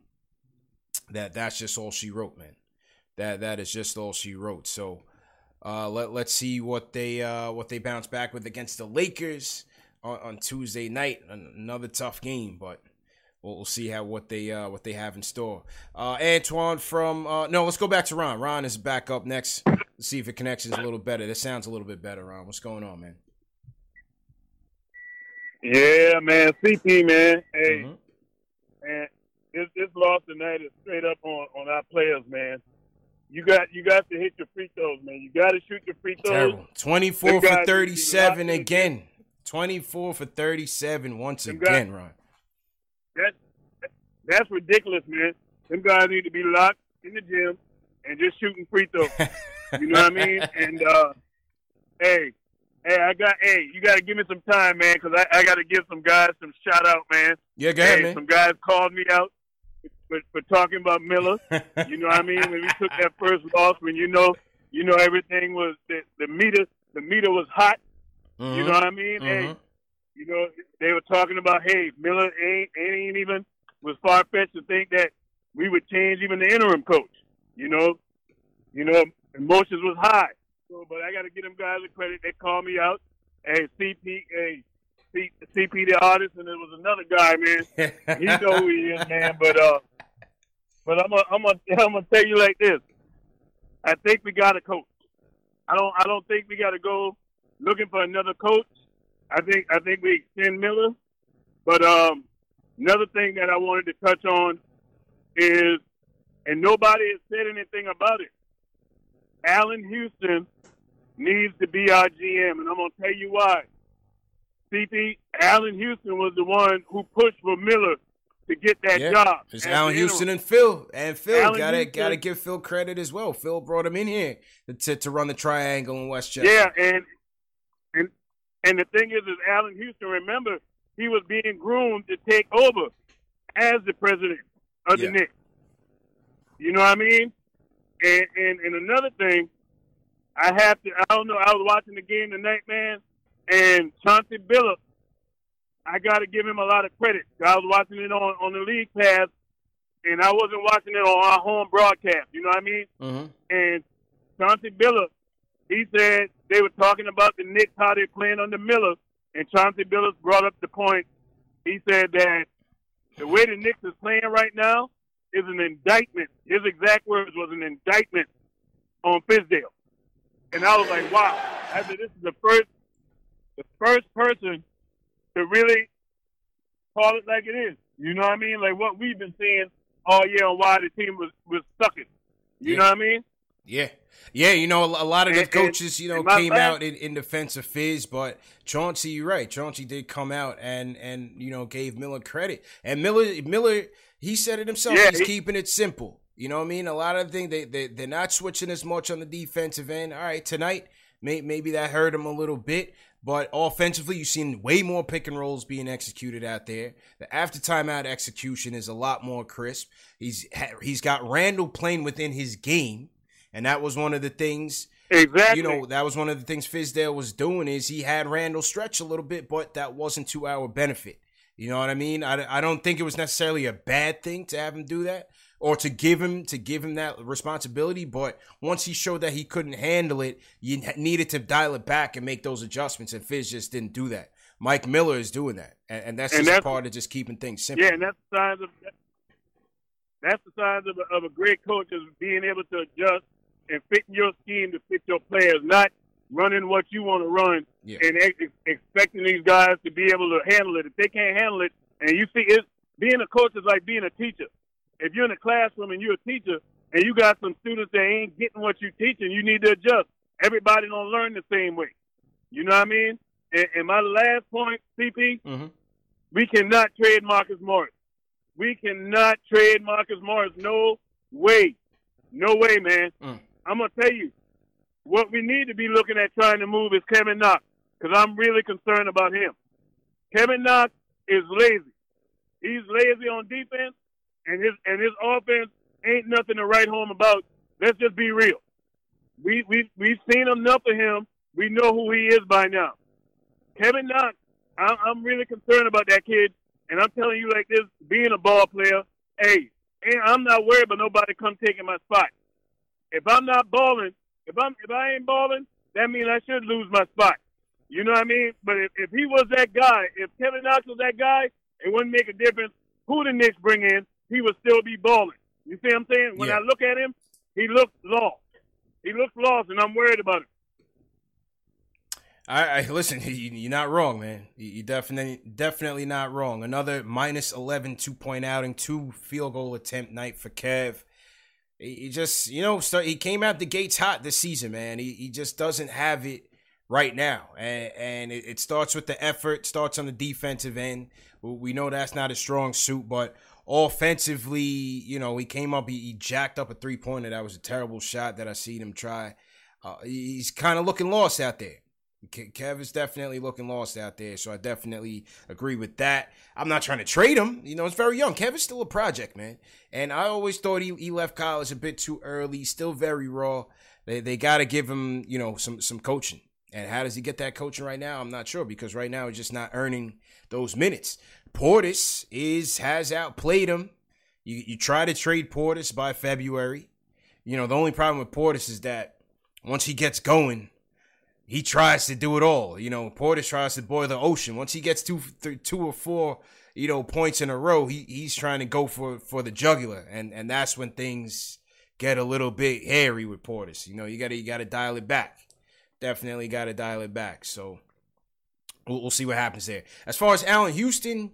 that that's just all she wrote, man. That that is just all she wrote. So uh, let let's see what they uh, what they bounce back with against the Lakers on, on Tuesday night. Another tough game, but we'll, we'll see how what they uh, what they have in store. Uh, Antoine from uh, no, let's go back to Ron. Ron is back up next. Let's see if the connection's a little better. This sounds a little bit better, Ron. What's going on, man? Yeah, man. CP, man. Hey, mm-hmm. Man this this loss tonight is straight up on on our players, man. You got you got to hit your free throws, man. You got to shoot your free throws. Terrible. Twenty four for thirty seven again. Twenty four for thirty seven once Them again, guys, Ron. That that's ridiculous, man. Them guys need to be locked in the gym and just shooting free throws. (laughs) you know what I mean? And uh, hey, hey, I got hey, you got to give me some time, man, because I, I got to give some guys some shout out, man. Yeah, go ahead, hey, man. Some guys called me out for, for talking about Miller. you know what I mean? When we took that first loss, when you know, you know everything was the, the meter, the meter was hot. Mm-hmm. You know what I mean? Mm-hmm. Hey, you know they were talking about, hey, Miller ain't ain't even was far fetched to think that we would change even the interim coach. You know, you know, emotions was high. So, but I got to give them guys the credit. They called me out. Hey, CP, hey, CP the artist, and there was another guy, man. (laughs) he know who he is, man. But uh, but I'm gonna I'm gonna (laughs) I'm gonna tell you like this. I think we got a coach. I don't I don't think we got to go looking for another coach. I think I think we extend Miller. But um, another thing that I wanted to touch on is, and nobody has said anything about it. Allan Houston needs to be our GM, and I'm gonna tell you why. CP Allan Houston was the one who pushed for Miller to get that yeah, job. It's Allan Houston and Phil. And Phil Allan gotta gotta give Phil credit as well. Phil brought him in here to to run the triangle in Westchester. Yeah, and and and the thing is, is Allan Houston. Remember, he was being groomed to take over as the president of yeah. the Knicks. You know what I mean? And, and and another thing, I have to. I don't know. I was watching the game tonight, man, and Chauncey Billups I got to give him a lot of credit. I was watching it on on the league pass, and I wasn't watching it on our home broadcast. You know what I mean? Mm-hmm. And Chauncey Billups, he said they were talking about the Knicks how they're playing under Miller, and Chauncey Billups brought up the point. He said that the way the Knicks is playing right now is an indictment. His exact words was an indictment on Fizdale. And I was like, wow. I said, this is the first, the first person to really call it like it is. You know what I mean? Like what we've been seeing all year on why the team was was sucking. You Yeah. know what I mean? Yeah. Yeah, you know, a lot of the And- coaches, you know, came out in, in defense of Fizz, but Chauncey, you're right. Chauncey did come out and and you know gave Miller credit, and Miller Miller he said it himself. Yeah, he's he- keeping it simple. You know what I mean? A lot of things they they they're not switching as much on the defensive end. All right, tonight may, maybe that hurt him a little bit, but offensively, you've seen way more pick and rolls being executed out there. The after timeout execution is a lot more crisp. He's he's got Randle playing within his game, and that was one of the things. Exactly. You know, that was one of the things Fizdale was doing is he had Randle stretch a little bit, but that wasn't to our benefit. You know what I mean? I, I don't think it was necessarily a bad thing to have him do that or to give him to give him that responsibility. But once he showed that he couldn't handle it, you needed to dial it back and make those adjustments. And Fizz just didn't do that. Mike Miller is doing that, and, and that's And just that's- part of just keeping things simple. Yeah, and that's the signs of that's the signs of a, of a great coach is being able to adjust and fit your scheme to fit your players, not running what you want to run Yeah. and ex- expecting these guys to be able to handle it. If they can't handle it, and you see, it being a coach is like being a teacher. If you're in a classroom and you're a teacher and you got some students that ain't getting what you're teaching, you need to adjust. Everybody don't learn the same way. You know what I mean? And, and my last point, CP, Mhm. we cannot trade Marcus Morris. We cannot trade Marcus Morris. No way. No way, man. Mm. I'm going to tell you, what we need to be looking at trying to move is Kevin Knox, because I'm really concerned about him. Kevin Knox is lazy. He's lazy on defense, and his and his offense ain't nothing to write home about. Let's just be real. We we we've seen enough of him. We know who he is by now. Kevin Knox, I'm, I'm really concerned about that kid, and I'm telling you like this: being a ball player, hey, and I'm not worried about nobody come taking my spot. If I'm not balling, if I'm if I ain't balling, that means I should lose my spot. You know what I mean? But if, if he was that guy, if Kevin Knox was that guy, it wouldn't make a difference who the Knicks bring in. He would still be balling. You see what I'm saying? When Yeah. I look at him, he looks lost. He looks lost, and I'm worried about him. I, I listen. (laughs) You, you're not wrong, man. You, you definitely, definitely not wrong. Another minus 11 two point outing, two field goal attempt night for Kev. He, he just, you know, start, he came out the gates hot this season, man. He, he just doesn't have it right now, and, and it, it starts with the effort. Starts on the defensive end. We- We know that's not a strong suit, but offensively, you know, he came up. He, he jacked up a three pointer. That was a terrible shot that I seen him try. Uh, he's kind of looking lost out there. Ke- Kev is definitely looking lost out there, so I definitely agree with that. I'm not trying to trade him. You know, it's very young. Kev is still a project, man. And I always thought he, he left college a bit too early. Still very raw. They they got to give him, you know, some some coaching. And how does he get that coaching right now? I'm not sure because right now he's just not earning those minutes. Portis is has outplayed him. You you try to trade Portis by February. You know, the only problem with Portis is that once he gets going, he tries to do it all. You know, Portis tries to boil the ocean. Once he gets two, two or four, you know, points in a row, he he's trying to go for for the jugular, and and that's when things get a little bit hairy with Portis. You know, you gotta you gotta dial it back. Definitely gotta dial it back. So we'll, we'll see what happens there. As far as Allan Houston.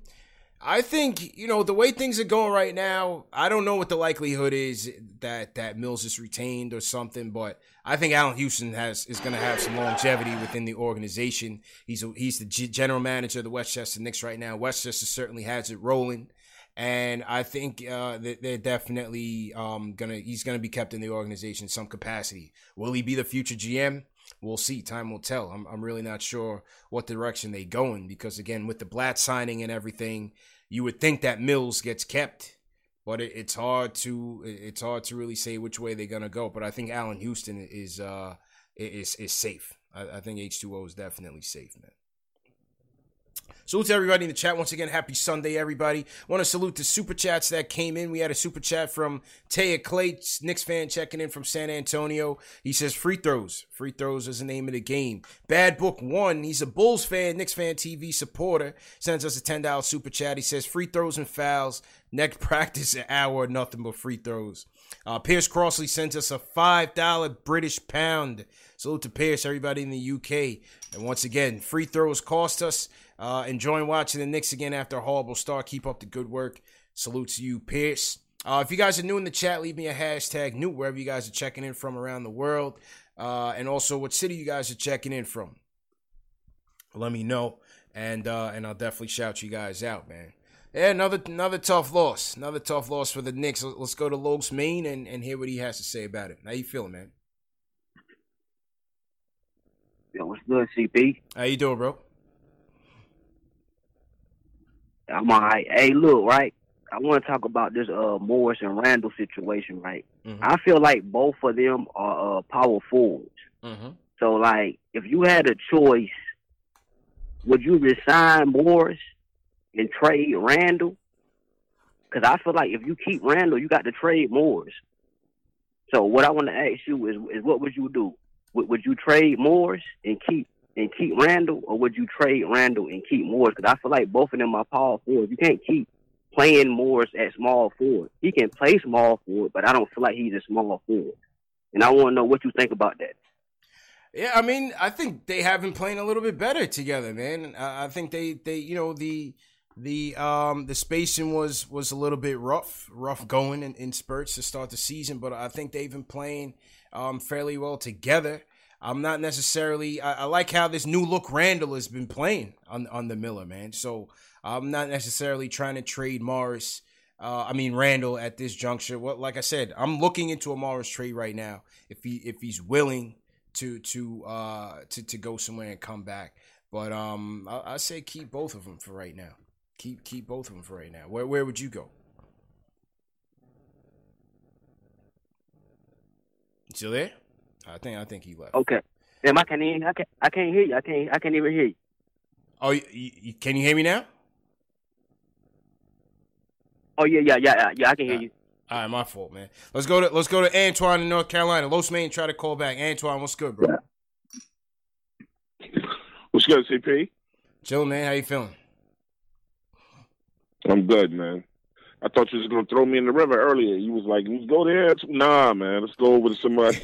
I think you know the way things are going right now. I don't know what the likelihood is that that Mills is retained or something, but I think Allan Houston has is going to have some longevity within the organization. He's a, he's the G- general manager of the Westchester Knicks right now. Westchester certainly has it rolling, and I think uh, they're definitely um, gonna he's gonna be kept in the organization in some capacity. Will he be the future GM? We'll see. Time will tell. I'm, I'm really not sure what direction they go in because again, with the Blatt signing and everything, you would think that Mills gets kept, but it, it's hard to it's hard to really say which way they're gonna go. But I think Allan Houston is uh is is safe. I, I think H two O is definitely safe, man. Salute to everybody in the chat. Once again, happy Sunday, everybody. Want to salute the super chats that came in. We had a super chat from Taya Clay, Knicks fan checking in from San Antonio. He says free throws. Free throws is the name of the game. Bad Book One. He's a Bulls fan, Knicks fan TV supporter. Sends us a $10 super chat. He says free throws and fouls. Next (laughs) practice an hour, nothing but free throws. Uh, Pierce Crossley sends us a $5 British pound. Salute to Pierce, everybody in the UK. And once again, free throws cost us. Uh, enjoying watching the Knicks again after a horrible start. Keep up the good work. Salute to you, Pierce. Uh, if you guys are new in the chat, leave me a hashtag new wherever you guys are checking in from around the world. Uh, and also what city you guys are checking in from. Let me know. And uh, and I'll definitely shout you guys out, man. Yeah, another another tough loss. Another tough loss for the Knicks. Let's go to Lokes Maine and, and hear what he has to say about it. How you feeling, man? Yo, what's good, CP? How you doing, bro? I'm all right. Hey, look, right? I want to talk about this uh Morris and Randle situation, right? Mm-hmm. I feel like both of them are uh, power forwards. Mm-hmm. So, like, if you had a choice, would you resign Morris and trade Randle? Because I feel like if you keep Randle, you got to trade Morris. So, what I want to ask you is, is what would you do? Would, would you trade Morris and keep and keep Randle, or would you trade Randle and keep Morris? Because I feel like both of them are power forwards. You can't keep playing Morris at small forward. He can play small forward, but I don't feel like he's a small forward. And I want to know what you think about that. Yeah, I mean, I think they have been playing a little bit better together, man. I think they, they, you know, the the um the spacing was was a little bit rough, rough going in, in spurts to start the season, but I think they've been playing um fairly well together. I'm not necessarily. I, I, like how this new look Randle has been playing on on the Miller man. So I'm not necessarily trying to trade Morris. Uh, I mean Randle at this juncture. What, like I said, I'm looking into a Morris trade right now. If he if he's willing to to uh to to go somewhere and come back, but um I, I say keep both of them for right now. Keep keep both of them for right now. Where where would you go? Still there? I think I think he left. Okay. Damn, I can't even, I can't I can't hear you. I can't I can't even hear you. Oh, you, you, can you hear me now? Oh yeah yeah yeah yeah I can hear you. All right, my fault, man. Let's go to let's go to Antoine in North Carolina. Los Main try to call back. Antoine, what's good, bro? What's good, CP? Chill, man. How you feeling? I'm good, man. I thought you was gonna throw me in the river earlier. You was like, "Let's go there." Nah, man. Let's go over to somebody.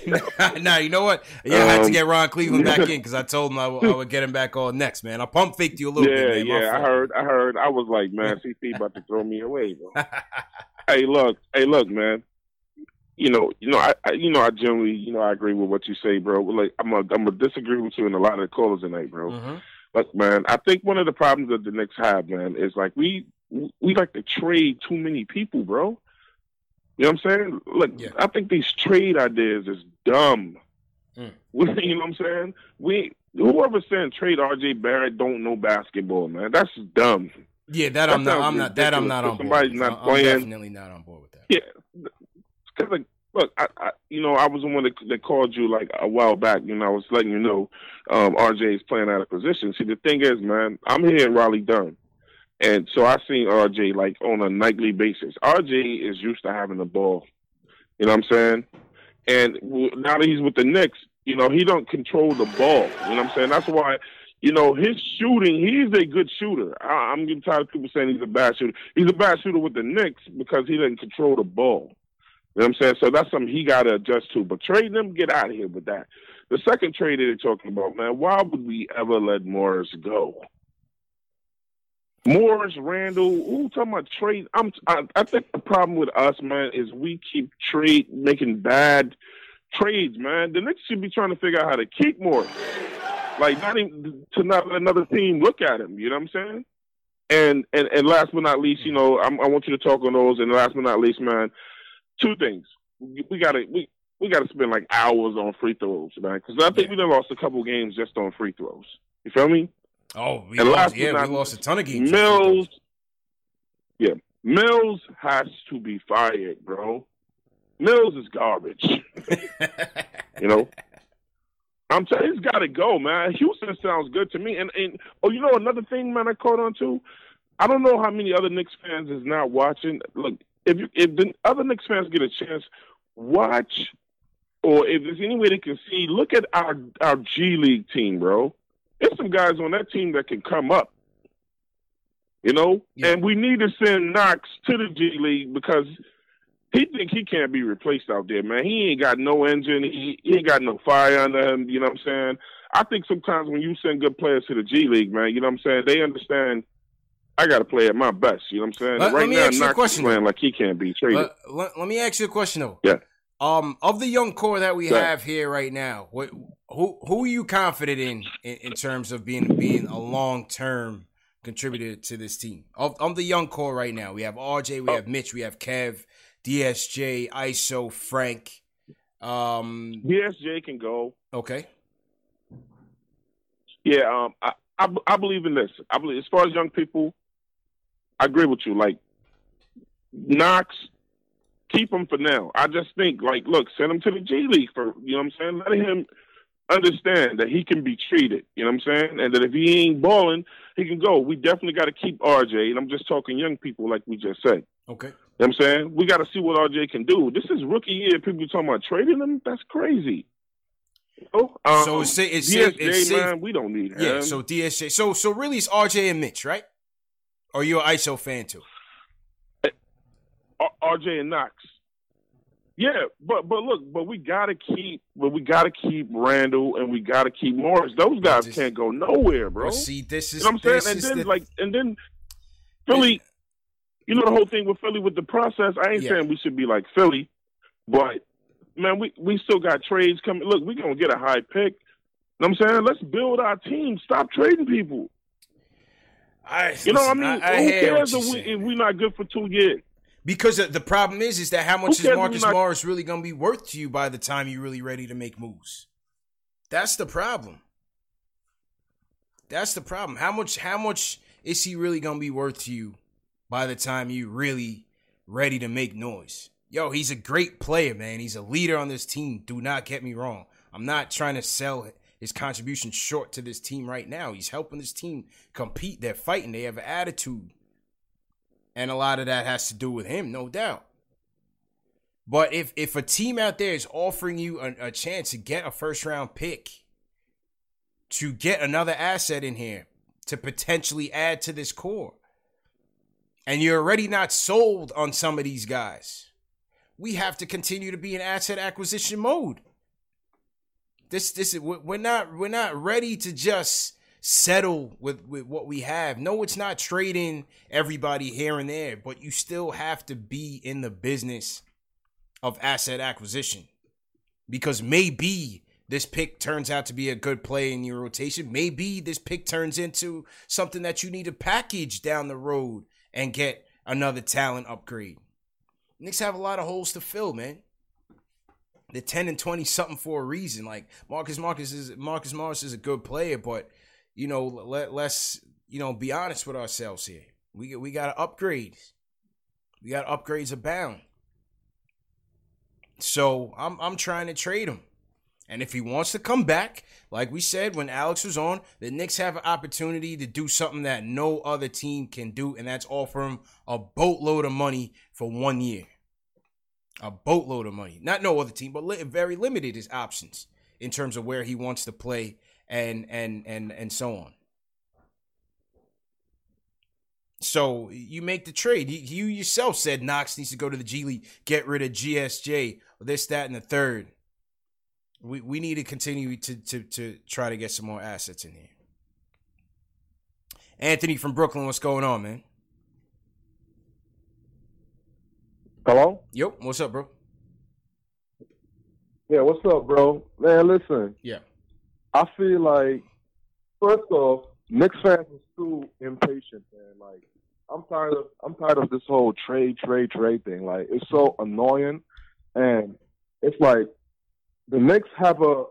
nah, you know what? Yeah, um, I had to get Ron Cleveland back in because I told him I, w- I would get him back on next, man. I pump faked you a little yeah, bit. Man. Yeah, I heard. I heard. I was like, man, (laughs) CP about to throw me away, bro. (laughs) hey, look. Hey, look, man. You know, you know, I, I, you know, I generally, you know, I agree with what you say, bro. Like, I'm, a, I'm gonna disagree with you in a lot of the callers tonight, bro. Mm-hmm. Look, man, I think one of the problems that the Knicks have, man, is like we we like to trade too many people, bro. You know what I'm saying? Look, yeah. I think these trade ideas is dumb. Mm. (laughs) you know what I'm saying? We whoever saying trade RJ Barrett don't know basketball, man. That's dumb. Yeah, that, I'm not. I'm not. That I'm not on board. Somebody's with. not I'm playing. definitely not on board with that. Yeah, because like, look, I, I, you know, I was the one that, that called you like a while back, You know, I was letting you know um, RJ is playing out of position. See, the thing is, man, I'm here in Raleigh Durham. And so I seen RJ like on a nightly basis. RJ is used to having the ball. You know what I'm saying? And now that he's with the Knicks, you know, he don't control the ball. You know what I'm saying? That's why, you know, his shooting, he's a good shooter. I, I'm getting tired of people saying he's a bad shooter. He's a bad shooter with the Knicks because he doesn't control the ball. You know what I'm saying? So that's something he got to adjust to. But trading him, get out of here with that. The second trade they're talking about, man, why would we ever let Morris go? Morris, Randle, who talking about trade? I'm, I, I think the problem with us, man, is we keep trade making bad trades, man. The Knicks should be trying to figure out how to keep Morris, like not even to not let another team look at him. You know what I'm saying? And and and last but not least, you know, I'm, I want you to talk on those. And last but not least, man, two things. We gotta we we gotta spend like hours on free throws, man, because I think Yeah. we done lost a couple games just on free throws. You feel me? Oh, we And lost. Yeah, we not lost a ton of games. Mills, yeah, Mills has to be fired, bro. Mills is garbage. (laughs) you know, I'm telling you, it's got to go, man. Houston sounds good to me. And and oh, you know another thing, man, I caught on to. I don't know how many other Knicks fans is not watching. Look, if you if the other Knicks fans get a chance, watch, or if there's any way they can see, look at our our G League team, bro. There's some guys on that team that can come up. You know, yeah. and we need to send Knox to the G League because he think he can't be replaced out there, man. He ain't got no engine. He, he ain't got no fire under him. You know what I'm saying? I think sometimes when you send good players to the G League, man, you know what I'm saying? They understand. I got to play at my best. You know what I'm saying? Let, right let me now, ask you a Knox question, is playing like he can't be traded. Let, let- let me ask you a question though. Yeah. Um, of the young core that we Right. have here right now, what who who are you confident in in, in terms of being being a long term contributor to this team? Of, of the young core right now, we have RJ, Oh. we have Mitch, we have Kev, DSJ, ISO, Frank. Um, DSJ can go. okay. Yeah, um, I, I I believe in this. I believe as far as young people, I agree with you. Like Knox, keep him for now. I just think like, look, send him to the G League for you know what I'm saying. Let him understand that he can be treated. You know what I'm saying, and that if he ain't balling, he can go. We definitely got to keep RJ, and I'm just talking young people, like we just said. Okay. You know what I'm saying? We got to see what RJ can do. This is rookie year. People talking about trading him. That's crazy. Oh, um, So it's, sa- it's, safe, DSJ, it's safe. man, we don't need him. Yeah. So DSJ. So so really, it's RJ and Mitch, right? Or you an ISO fan too? R- RJ and Knox. Yeah, but but look, but we gotta keep, but we gotta keep Randle and we gotta keep Morris. Those guys can't go nowhere, bro. See, this is you know what I'm saying, and then the- like, and then Philly. You know the whole thing with Philly with the process. I ain't Yeah. saying we should be like Philly, but man, we we still got trades coming. Look, we gonna get a high pick. You know what I'm saying? Let's build our team. Stop trading people. I, You know, listen, I mean, I- I who cares if, we, if we're not good for two years? Because the problem is, is that how much Who is Marcus we're Morris really going to be worth to you by the time you're really ready to make moves? That's the problem. That's the problem. How much? How much is he really going to be worth to you by the time you're really ready to make noise? Yo, he's a great player, man. He's a leader on this team. Do not get me wrong. I'm not trying to sell his contribution short to this team right now. He's helping this team compete. They're fighting. They have an attitude. And a lot of that has to do with him, no doubt. But if if a team out there is offering you a, a chance to get a first round pick, to get another asset in here to potentially add to this core, and you're already not sold on some of these guys, we have to continue to be in asset acquisition mode. This this is we're not we're not ready to just settle with with what we have. No, it's not trading everybody here and there, but you still have to be in the business of asset acquisition because maybe this pick turns out to be a good play in your rotation. Maybe this pick turns into something that you need to package down the road and get another talent upgrade. Knicks have a lot of holes to fill, man. They're 10 and 20 something for a reason. Like Marcus Marcus is Marcus Morris is a good player, but you know, let let's you know be honest with ourselves here. We we got to upgrade. We got upgrades abound. So I'm I'm trying to trade him. And if he wants to come back, like we said when Alex was on, the Knicks have an opportunity to do something that no other team can do, and that's offer him a boatload of money for one year. A boatload of money. Not no other team, but li- very limited his options in terms of where he wants to play and and and and so on. So you make the trade. You, you yourself said Knox needs to go to the G League, get rid of DSJ, this, that, and the third. We we need to continue to to to try to get some more assets in here. Anthony from Brooklyn, what's going on, man? Hello? Yep, what's up, bro? Yeah, what's up, bro? Man, listen. Yeah. I feel like, first off, Knicks fans are too impatient, man. Like, I'm tired of I'm tired of this whole trade, trade, trade thing. Like, it's so annoying, and it's like the Knicks have a.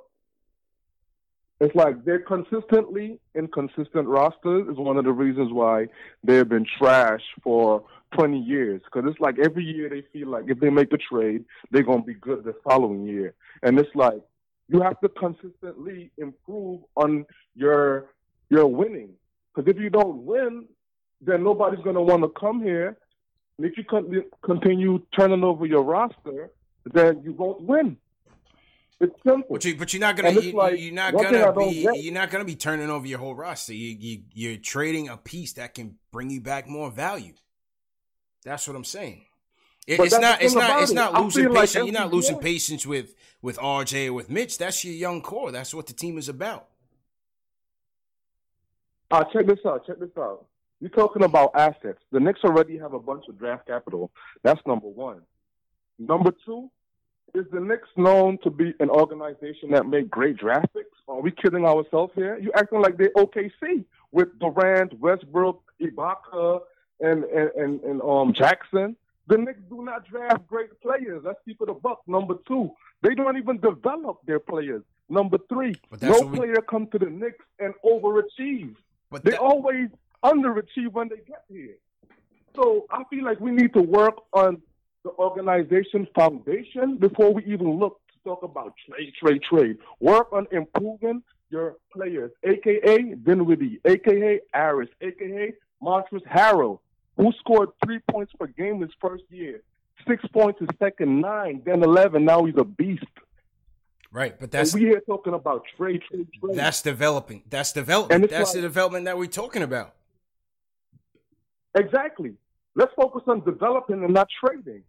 It's like they're consistently inconsistent rosters is one of the reasons why they've been trash for 20 years. Because it's like every year they feel like if they make the trade, they're gonna be good the following year, and it's like You have to consistently improve on your your winning. Because if you don't win, then nobody's going to want to come here. And if you con- continue turning over your roster, then you won't win. It's simple. But, you, but you're not gonna you, like, you're not one thing I gonna be you're not gonna be turning over your whole roster. You, you you're trading a piece that can bring you back more value. That's what I'm saying. It, it's not it's not it's not losing feel like patience. you're not losing patience with with RJ or with Mitch. That's your young core. That's what the team is about. Uh, check this out. Check this out. You're talking about assets. The Knicks already have a bunch of draft capital. That's number one. Number two, is the Knicks known to be an organization that make great draft picks? Are we kidding ourselves here? You acting like they OKC with Durant, Westbrook, Ibaka, and and and, and um Jackson. The Knicks do not draft great players. Let's keep it a buck. Number two, they don't even develop their players. Number three, no we- player come to the Knicks and overachieve. But they always underachieve when they get here. So I feel like we need to work on the organization foundation before we even look to talk about trade, trade, trade. Work on improving your players, aka Dinwiddie, aka Aris, aka Montrezl Harrell, who scored three points per game his first year, six points his second, nine, then eleven. Now he's a beast. Right, but that's and we here talking about trade, trade, trade. that's developing. That's development. That's like- the development that we're talking about. Exactly. Let's focus on developing and not trading.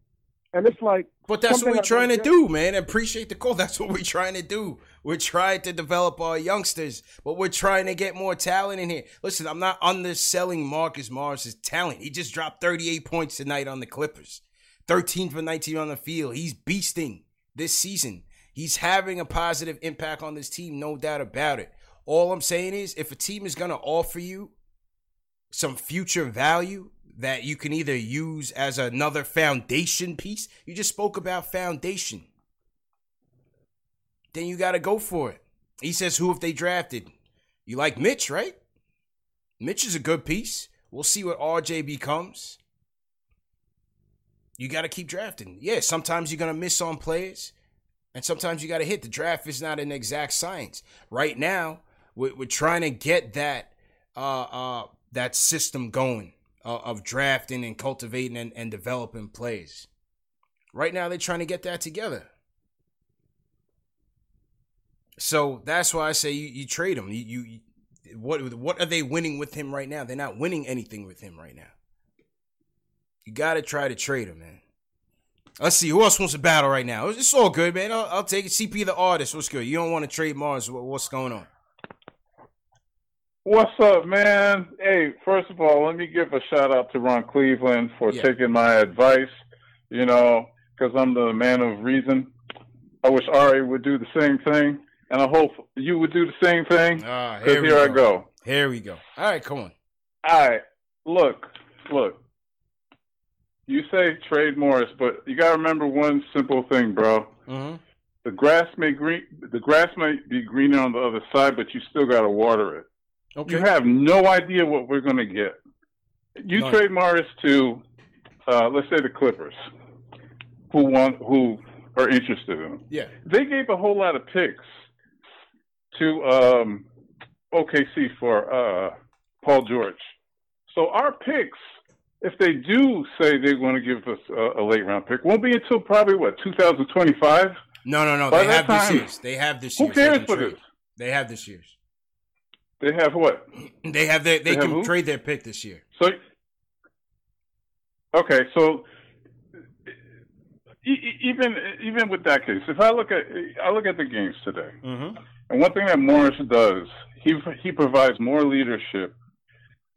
And it's like, But that's what we're trying to do, man. Appreciate the call. (laughs) That's what we're trying to do. We're trying to develop our youngsters, but we're trying to get more talent in here. Listen, I'm not underselling Marcus Morris's talent. He just dropped 38 points tonight on the Clippers, 13 for 19 on the field. He's beasting this season. He's having a positive impact on this team, no doubt about it. All I'm saying is, if a team is going to offer you some future value that you can either use as another foundation piece. You just spoke about foundation. Then you got to go for it. He says, Who if they drafted? You like Mitch, right? Mitch is a good piece. We'll see what RJ becomes. You got to keep drafting. Yeah, sometimes you're going to miss on players, and sometimes you got to hit. The draft is not an exact science. Right now, we're, we're trying to get that uh, uh, that system going uh, of drafting and cultivating and, and developing players. Right now, they're trying to get that together. So that's why I say you, you trade him. You, you, what what are they winning with him right now? They're not winning anything with him right now. You got to try to trade him, man. Let's see who else wants to battle right now. It's all good, man. I'll, I'll take it. CP the artist. What's good? You don't want to trade Mars. What- What's going on? What's up, man? Hey, first of all, let me give a shout out to Ron Cleveland for Yeah. taking my advice, you know, because I'm the man of reason. I wish Ari would do the same thing, and I hope you would do the same thing. Because here we here I go. go. Here we go. All right, come on. All right, look, look. You say trade Morris, but you got to remember one simple thing, bro. Mm-hmm. The grass may green, the grass might be greener on the other side, but you still got to water it. Okay. You have no idea what we're going to get. You None. trade Morris to, uh, let's say, the Clippers, who want, who are interested in him. Yeah. They gave a whole lot of picks to um, OKC for uh, Paul George. So our picks, if they do say they want to give us a, a late round pick, won't be until probably what 2025. No, no, no. By They have this time- year's. They have this Who year's. They cares for this? They have this year's. They have what? They have their. They, They can trade their pick this year. So, okay, so even even with that case, if I look at I look at the games today, Mm-hmm. and one thing that Morris does, he he provides more leadership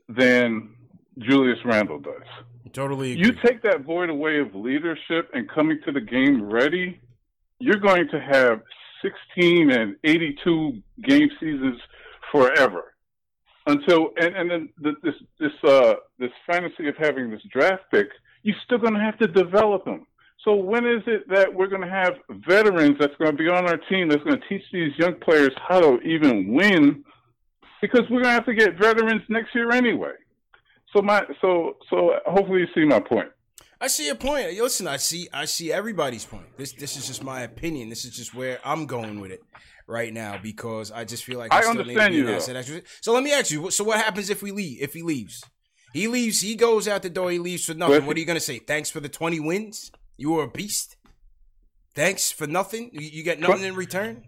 than Julius Randle does. Totally. You take that void away of leadership and coming to the game ready, you're going to have 16 and 82 game seasons forever. Until and and then th- this this uh this fantasy of having this draft pick, you're still going to have to develop them. So when is it that we're going to have veterans that's going to be on our team that's going to teach these young players how to even win? Because we're going to have to get veterans next year anyway. So my so so hopefully you see my point. I see your point. Listen, I see I see everybody's point. This this is just my opinion. This is just where I'm going with it right now because I just feel like I still understand you, an though. asset extra- So let me ask you. So what happens if we leave? If he leaves, he leaves. He goes out the door. He leaves for nothing. But- what are you gonna say? Thanks for the twenty wins. You were a beast. Thanks for nothing. You, you get nothing in return.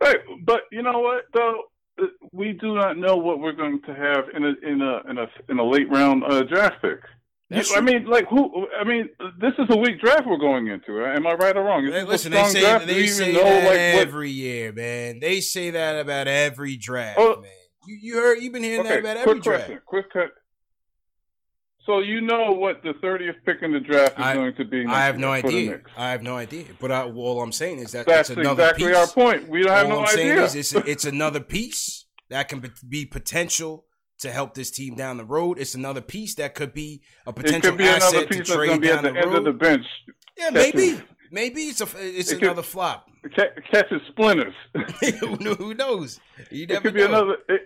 Right, but you know what though, Uh, we do not know what we're going to have in a in a in a in a late round uh, draft pick. That's You- I mean, like who? I mean, this is a weak draft we're going into. Uh, am I right or wrong? Is Hey, listen, they say draft? They say know, that like, what- every year, man. They say that about every draft, Oh. man. You, you heard? You've been hearing that about every draft. question. Quick cut. So you know what the thirtieth pick in the draft is I- going to be? I have no idea. I have no idea. But I, all I'm saying is that That's another exactly piece. our point. We don't have no I'm saying idea. is it's, it's another piece that can be potential to help this team down the road. It's another piece that could be a potential be asset piece to that's going trade to be at down the, the, end road. of the bench. yeah, maybe. Maybe it's a it's It could- another flop. Catches splinters. (laughs) (laughs) who, knows? You it could be know. another. It,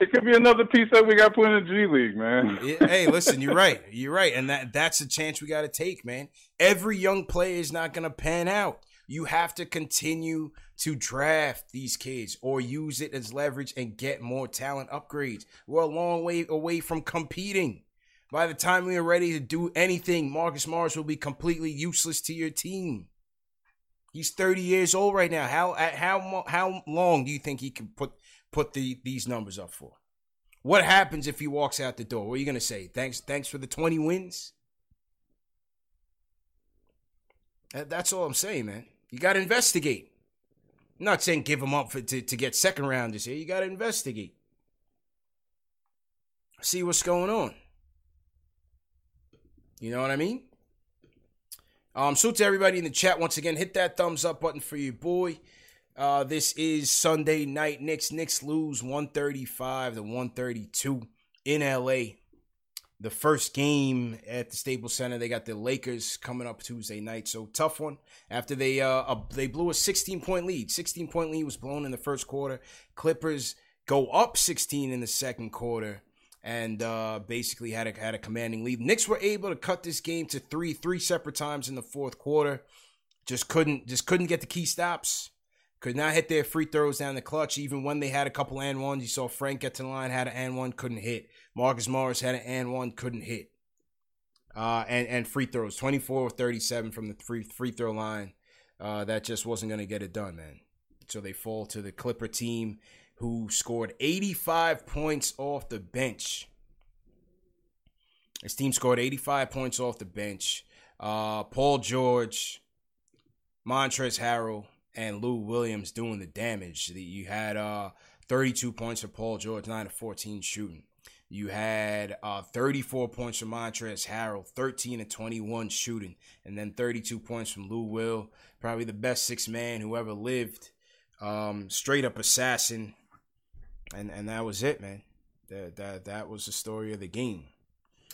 it could be another piece that we got put in the G League, man. Hey, listen, you're right. You're right, and that that's a chance we got to take, man. Every young player is not gonna pan out. You have to continue to draft these kids or use it as leverage and get more talent upgrades. We're a long way away from competing. By the time we are ready to do anything, Marcus Morris will be completely useless to your team. He's 30 years old right now. How at how how long do you think he can put put the these numbers up for? What happens if he walks out the door? What are you gonna say? Thanks, thanks for the 20 wins. That's all I'm saying, man. You got to investigate. I'm not saying give him up for, to, to get second round. rounders here. You got to investigate. See what's going on. You know what I mean? Um, so to everybody in the chat, once again, hit that thumbs up button for your boy. Uh, this is Sunday night. Knicks Knicks lose 135 to 132 in LA. The first game at the Staples Center, they got the Lakers coming up Tuesday night. So tough one. After they uh, uh they blew a 16 point lead. 16 point lead was blown in the first quarter. Clippers go up 16 in the second quarter and uh, basically had a had a commanding lead. Knicks were able to cut this game to three three separate times in the fourth quarter. Just couldn't just couldn't get the key stops. Could not hit their free throws down the clutch. Even when they had a couple and ones, you saw Frank get to the line, had an and one, couldn't hit. Marcus Morris had an and one, couldn't hit. Uh, and and free throws, 24 37 from the free free throw line. Uh, that just wasn't going to get it done, man. So they fall to the Clipper team, who scored 85 points off the bench. His team scored 85 points off the bench. Uh, Paul George, Montrezl Harrell, and Lou Williams doing the damage. You had uh, 32 points for Paul George, 9 to 14 shooting. You had uh, 34 points from Montrezl Harrell, 13 to 21 shooting, and then 32 points from Lou Will, probably the best six man who ever lived. Um, straight up assassin, and and that was it, man. That that that was the story of the game.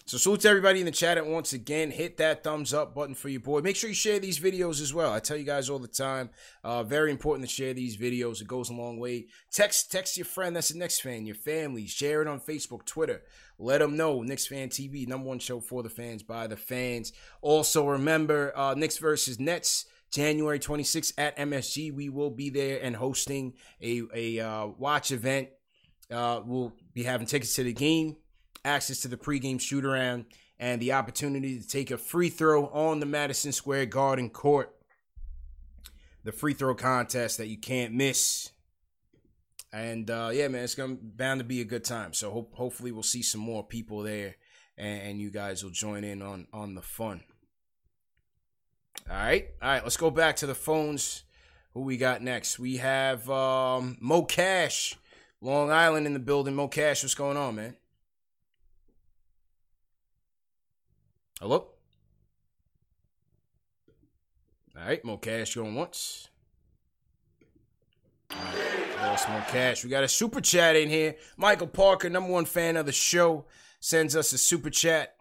So salute to everybody in the chat. And once again, hit that thumbs up button for your boy. Make sure you share these videos as well. I tell you guys all the time. Uh, very important to share these videos. It goes a long way. Text text your friend that's a Knicks fan, your family. Share it on Facebook, Twitter. Let them know. Knicks Fan TV, number one show for the fans by the fans. Also remember, uh, Knicks versus Nets. January 26th at MSG. We will be there and hosting a, a uh, watch event. Uh, we'll be having tickets to the game access to the pregame shoot around, and the opportunity to take a free throw on the Madison Square Garden court. The free throw contest that you can't miss. And uh, yeah, man, it's gonna bound to be a good time. So hope, hopefully we'll see some more people there, and, and you guys will join in on on the fun. All right, all right. Let's go back to the phones. Who we got next? We have um, Mo Cash, Long Island in the building. Mo Cash, what's going on, man? Hello? All right, more Cash going once. Lost Mo Cash. We got a super chat in here. Michael Parker, number one fan of the show, sends us a super chat.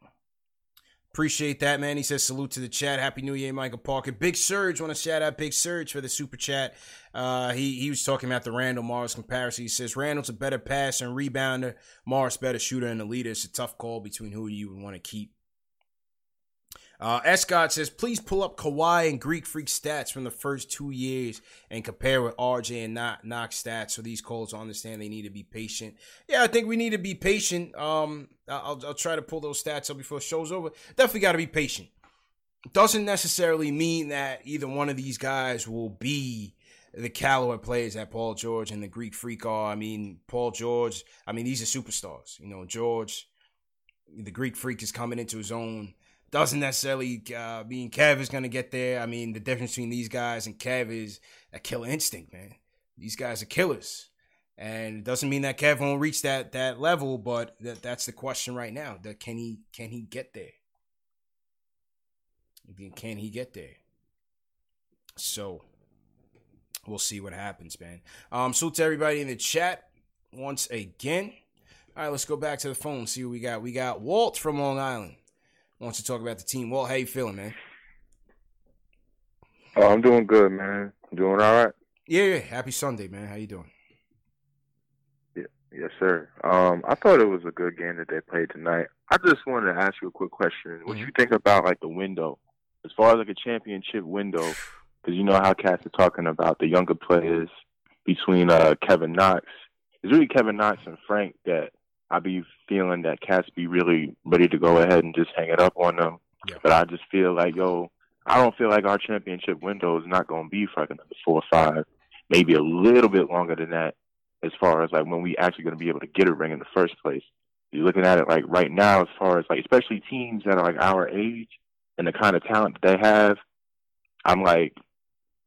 Appreciate that, man. He says salute to the chat. Happy New Year, Michael Parker. Big Surge. Want to shout out Big Surge for the super chat. Uh, he he was talking about the Randle Morris comparison. He says Randle's a better passer and rebounder. Morris better shooter and a leader. It's a tough call between who you would want to keep. Uh, Escott says, please pull up Kawhi and Greek Freak stats from the first two years and compare with RJ and not Knox stats so these calls understand they need to be patient. Yeah, I think we need to be patient. Um, I'll, I'll try to pull those stats up before the show's over. Definitely got to be patient. Doesn't necessarily mean that either one of these guys will be the caliber players that Paul George and the Greek Freak are. I mean, Paul George, I mean, these are superstars. You know, George, the Greek Freak is coming into his own doesn't necessarily uh, mean Kev is going to get there. I mean, the difference between these guys and Kev is a killer instinct, man. These guys are killers. And it doesn't mean that Kev won't reach that that level, but that, that's the question right now. That can he can he get there? Can he get there? So we'll see what happens, man. Um, salute to everybody in the chat once again. All right, let's go back to the phone. See what we got. We got Walt from Long Island wants to talk about the team. Walt, how you feeling, man? Oh, I'm doing good, man. I'm doing all right. Yeah, yeah. Happy Sunday, man. How you doing? Yeah, yes, sir. Um, I thought it was a good game that they played tonight. I just wanted to ask you a quick question. What mm-hmm. you think about like the window, as far as like a championship window? Because you know how cats are talking about the younger players between uh, Kevin Knox. It's really Kevin Knox and Frank that I be feeling that cats be really ready to go ahead and just hang it up on them. Yeah. But I just feel like, yo, I don't feel like our championship window is not going to be for like another four or five, maybe a little bit longer than that, as far as like when we actually going to be able to get a ring in the first place. You're looking at it like right now, as far as like, especially teams that are like our age and the kind of talent that they have. I'm like,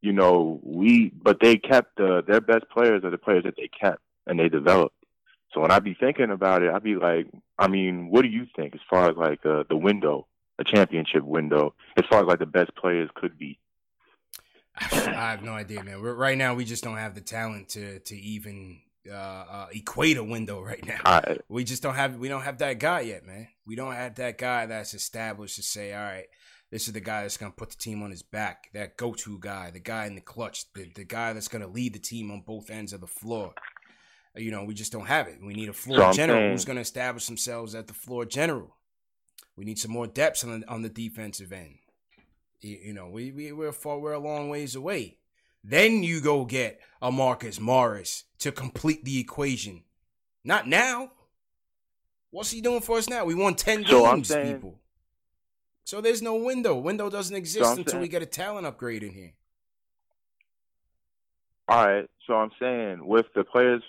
you know, we, but they kept the, their best players are the players that they kept and they developed. So when I be thinking about it, I be like, I mean, what do you think as far as like uh, the window, a championship window, as far as like the best players could be? (sighs) I have no idea, man. We're, right now, we just don't have the talent to to even uh, uh, equate a window (laughs) right now. Right. We just don't have we don't have that guy yet, man. We don't have that guy that's established to say, all right, this is the guy that's gonna put the team on his back, that go to guy, the guy in the clutch, the, the guy that's gonna lead the team on both ends of the floor. You know, we just don't have it. We need a floor so general saying, who's going to establish themselves at the floor general. We need some more depth on the, on the defensive end. You, you know, we, we we're far we're a long ways away. Then you go get a Marcus Morris to complete the equation. Not now. What's he doing for us now? We won ten so games, saying, people. So there's no window. Window doesn't exist so until saying, we get a talent upgrade in here. All right, so I'm saying with the players,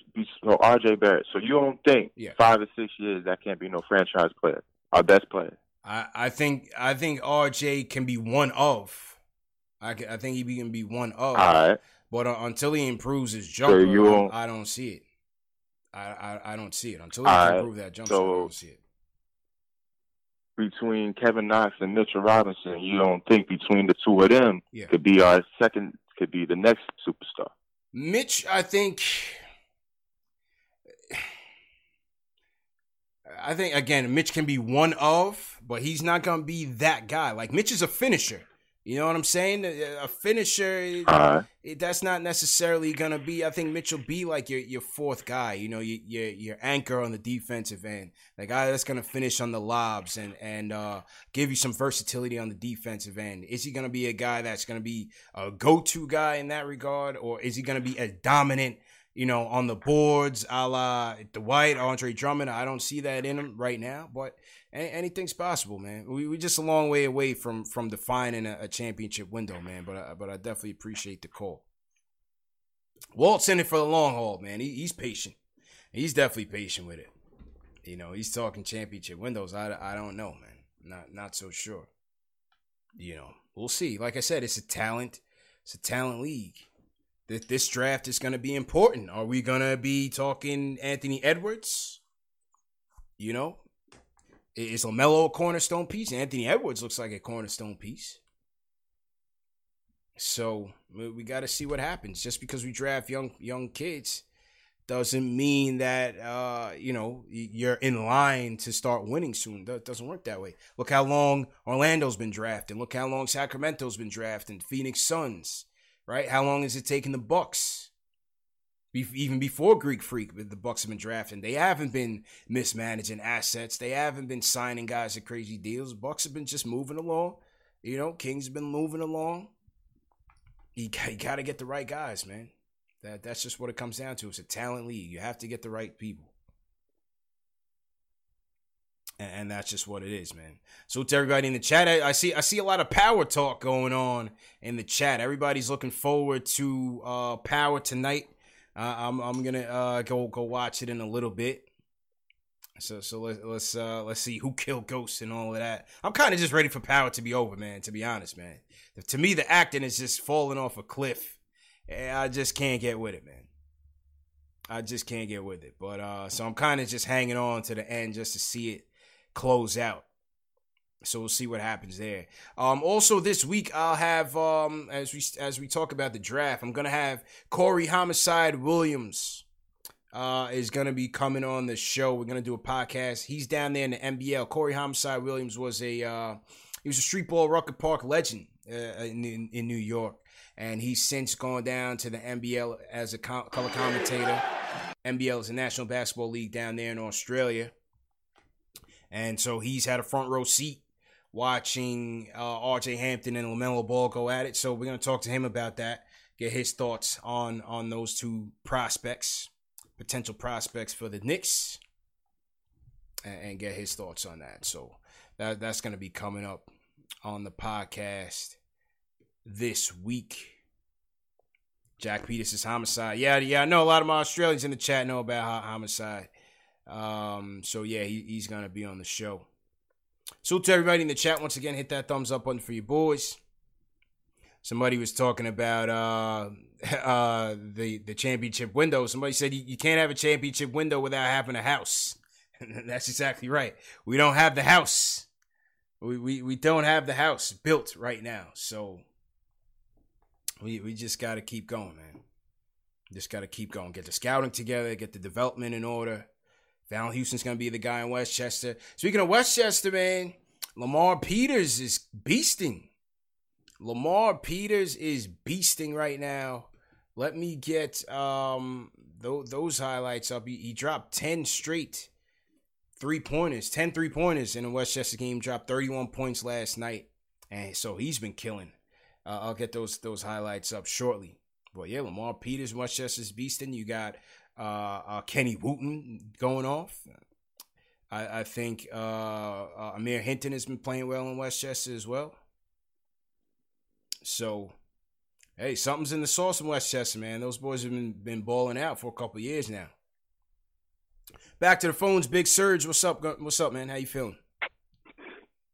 so RJ Barrett. So you don't think yeah. five or six years that can't be no franchise player, our best player? I, I think I think RJ can be one of. I can, I think he can be one of. All right, but uh, until he improves his jumper, so you I, I don't see it. I, I, I don't see it until he can improve that jumper. So, I don't see it. Between Kevin Knox and Mitchell Robinson, you don't think between the two of them yeah. could be our second, could be the next superstar? Mitch, I think. I think again, Mitch can be one of, but he's not gonna be that guy. Like Mitch is a finisher. You know what I'm saying? A finisher, uh, that's not necessarily gonna be. I think Mitchell be like your your fourth guy. You know, your your, your anchor on the defensive end, the guy that's gonna finish on the lobs and and uh, give you some versatility on the defensive end. Is he gonna be a guy that's gonna be a go to guy in that regard, or is he gonna be a dominant? You know, on the boards, a la Dwight, Andre Drummond. I don't see that in him right now, but anything's possible, man. We we just a long way away from from defining a, a championship window, man. But I, but I definitely appreciate the call. Walt's in it for the long haul, man. He, he's patient. He's definitely patient with it. You know, he's talking championship windows. I, I don't know, man. Not not so sure. You know, we'll see. Like I said, it's a talent. It's a talent league. This, this draft is going to be important. Are we going to be talking Anthony Edwards? You know, is LaMelo a cornerstone piece? Anthony Edwards looks like a cornerstone piece. So we got to see what happens. Just because we draft young young kids doesn't mean that uh, you know you're in line to start winning soon. That doesn't work that way. Look how long Orlando's been drafting. Look how long Sacramento's been drafting. Phoenix Suns, right? How long has it taken the Bucks? Even before Greek Freak, the Bucks have been drafting. They haven't been mismanaging assets. They haven't been signing guys at crazy deals. Bucks have been just moving along. You know, Kings have been moving along. You, you got to get the right guys, man. That that's just what it comes down to. It's a talent league. You have to get the right people. And, and that's just what it is, man. So to everybody in the chat, I, I, see I see a lot of power talk going on in the chat. Everybody's looking forward to uh, power tonight. I'm I'm gonna uh, go go watch it in a little bit. So so let's let's uh, let's see who killed ghosts and all of that. I'm kind of just ready for Power to be over, man. To be honest, man. To me, the acting is just falling off a cliff I just can't get with it, man. I just can't get with it. But uh so I'm kind of just hanging on to the end just to see it close out. So we'll see what happens there. Um also this week I'll have um as we as we talk about the draft, I'm going to have Corey Homicide Williams uh is to be coming on the show. We're going to do a podcast. He's down there in the NBL. Corey Homicide Williams was a uh he was a street ball Rucker Park legend uh, in, in in New York and he's since gone down to the NBL as a color commentator. NBL is a National Basketball League down there in Australia, and so he's had a front row seat watching uh, R.J. Hampton and LaMelo Ball go at it. So we're gonna talk to him about that, get his thoughts on on those two prospects, potential prospects for the Knicks, and, and get his thoughts on that. So that that's gonna be coming up on the podcast this week. Jack Peters' homicide. Yeah, yeah, I know a lot of my Australians in the chat know about homicide. Um, so yeah, he, he's gonna be on the show. So to everybody in the chat, once again, hit that thumbs up button for your boys. Somebody was talking about uh, (laughs) uh, the the championship window. Somebody said you, you can't have a championship window without having a house. (laughs) That's exactly right. We don't have the house. We, we we don't have the house built right now. So we we just got to keep going, man. Just got to keep going. Get the scouting together. Get the development in order. Val Houston's gonna be the guy in Westchester. Speaking of Westchester, man, Lamar Peters is beasting. Lamar Peters is beasting right now. Let me get um th- those highlights up. He, he dropped 10 straight three pointers, 10 three pointers in the Westchester game. Dropped 31 points last night. And so he's been killing. Uh, I'll get those those highlights up shortly. But yeah, Lamar Peters, Westchester's beasting. You got uh, uh, Kenny Wooten going off. I, I think uh, uh, Amir Hinton has been playing well in Westchester as well. So, hey, something's in the sauce in Westchester, man. Those boys have been been balling out for a couple years now. Back to the phones, Big Surge. What's up? What's up, man? How you feeling?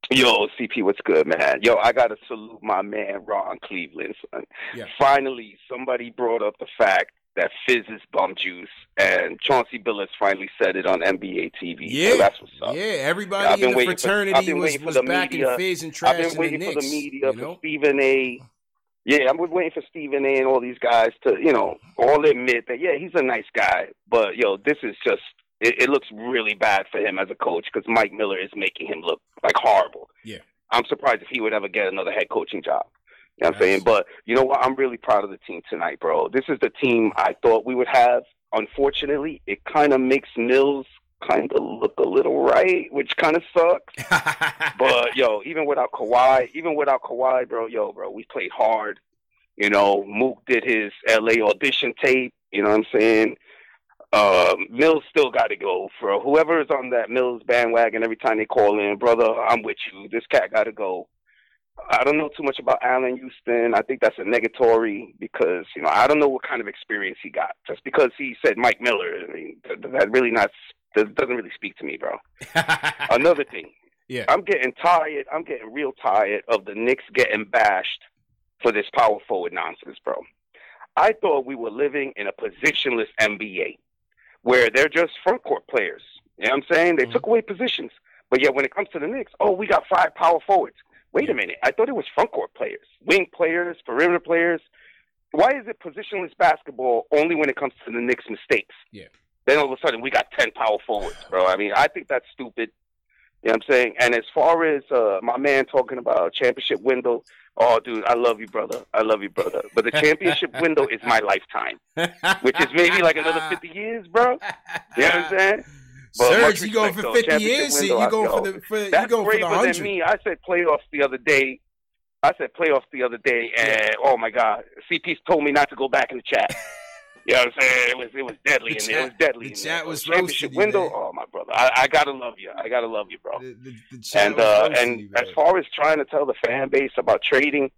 Yo, CP, what's good, man? Yo, I gotta salute my man Ron Cleveland. Son. Yeah. Finally, somebody brought up the fact that Fizz is bum juice, and Chauncey Billups finally said it on NBA TV. Yeah, so that's what's up. Yeah, everybody I've been in the waiting for- fraternity been was, waiting for was the backing media. Fizz and I've been waiting the for the media, you know? for Stephen A. Yeah, I'm waiting for Stephen A. and all these guys to, you know, all admit that yeah, he's a nice guy, but yo, this is just it, it looks really bad for him as a coach because Mike Miller is making him look like horrible. Yeah. I'm surprised if he would ever get another head coaching job. You know what I'm saying? But you know what? I'm really proud of the team tonight, bro. This is the team I thought we would have. Unfortunately, it kind of makes Mills kind of look a little right, which kind of sucks. (laughs) but yo, even without Kawhi, even without Kawhi, bro, yo, bro, we played hard. You know, Mook did his LA audition tape. You know what I'm saying? Uh, Mills still got to go. For whoever is on that Mills bandwagon, every time they call in, brother, I'm with you. This cat got to go. I don't know too much about Allan Houston. I think that's a negatory because you know I don't know what kind of experience he got. Just because he said Mike Miller, I mean th- that really not that doesn't really speak to me, bro. (laughs) Another thing, yeah, I'm getting tired. I'm getting real tired of the Knicks getting bashed for this power forward nonsense, bro. I thought we were living in a positionless NBA where they're just front court players. You know what I'm saying? They mm-hmm. took away positions. But yet when it comes to the Knicks, oh, we got five power forwards. Wait a minute. I thought it was front court players, wing players, perimeter players. why is it positionless basketball only when it comes to the Knicks' mistakes? Yeah. Then all of a sudden we got ten power forwards, bro. I mean, I think that's stupid. You know what I'm saying? And as far as uh, my man talking about championship window, oh, dude, I love you, brother. I love you, brother. But the championship (laughs) window is my lifetime, which is maybe like another 50 years, bro. You know what I'm saying? But Serge, you going for though. 50 years? window, You going for the- for- you going for the braver 100. than me. I said playoffs the other day. I said playoffs the other day, and oh my God, CP told me not to go back in the chat. (laughs) You know what I'm saying? It was it was deadly The in there. It was deadly. the chat was championship you, window. man. Oh my brother, I, I gotta love you. I gotta love you, bro. The chat and uh, and you, as far as trying to tell the fan base about trading,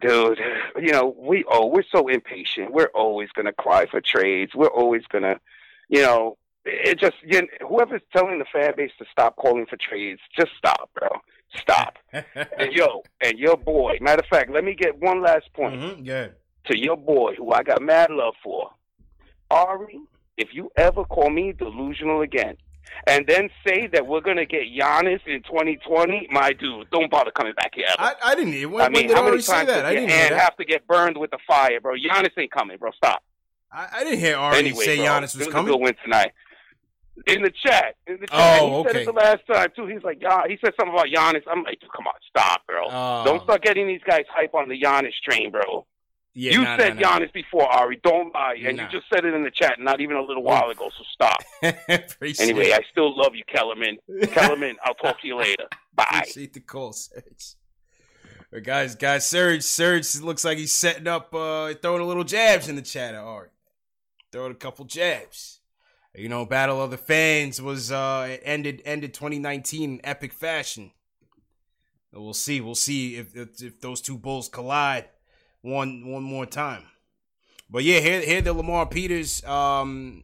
dude, you know we oh we're so impatient. We're always gonna cry for trades. We're always gonna, you know, it just you know, whoever's telling the fan base to stop calling for trades, just stop, bro. Stop. (laughs) and yo, and your boy. Matter of fact, let me get one last point Mm-hmm. Yeah. to your boy, who I got mad love for. Ari, if you ever call me delusional again, and then say that we're gonna get Giannis in 2020, my dude, don't bother coming back here. Ever. I, I didn't. When, I mean, when did how many times that? does I didn't that. have to get burned with the fire, bro? Giannis ain't coming, bro. Stop. I, I didn't hear Ari anyway, say bro, Giannis was a coming. good win tonight. In the chat, in the chat, Oh, he said it the last time too. He's like, yeah, he said something about Giannis. I'm like, come on, stop, bro. Oh. Don't start getting these guys hype on the Giannis train, bro. Yeah, you nah, said nah, nah. Giannis before, Ari. Don't lie, and Nah. you just said it in the chat not even a little while ago. So stop. (laughs) Anyway, it. I still love you, Kellerman. Kellerman, I'll talk to you later. (laughs) Bye. Appreciate the call, Serge. But guys, guys, Serge, Serge looks like he's setting up, uh, throwing a little jabs in the chat. Right, throwing a couple jabs. You know, Battle of the Fans was uh, it ended ended 2019 in epic fashion. We'll see. We'll see if, if if those two bulls collide one one more time. But yeah, here here the Lamar Peters um,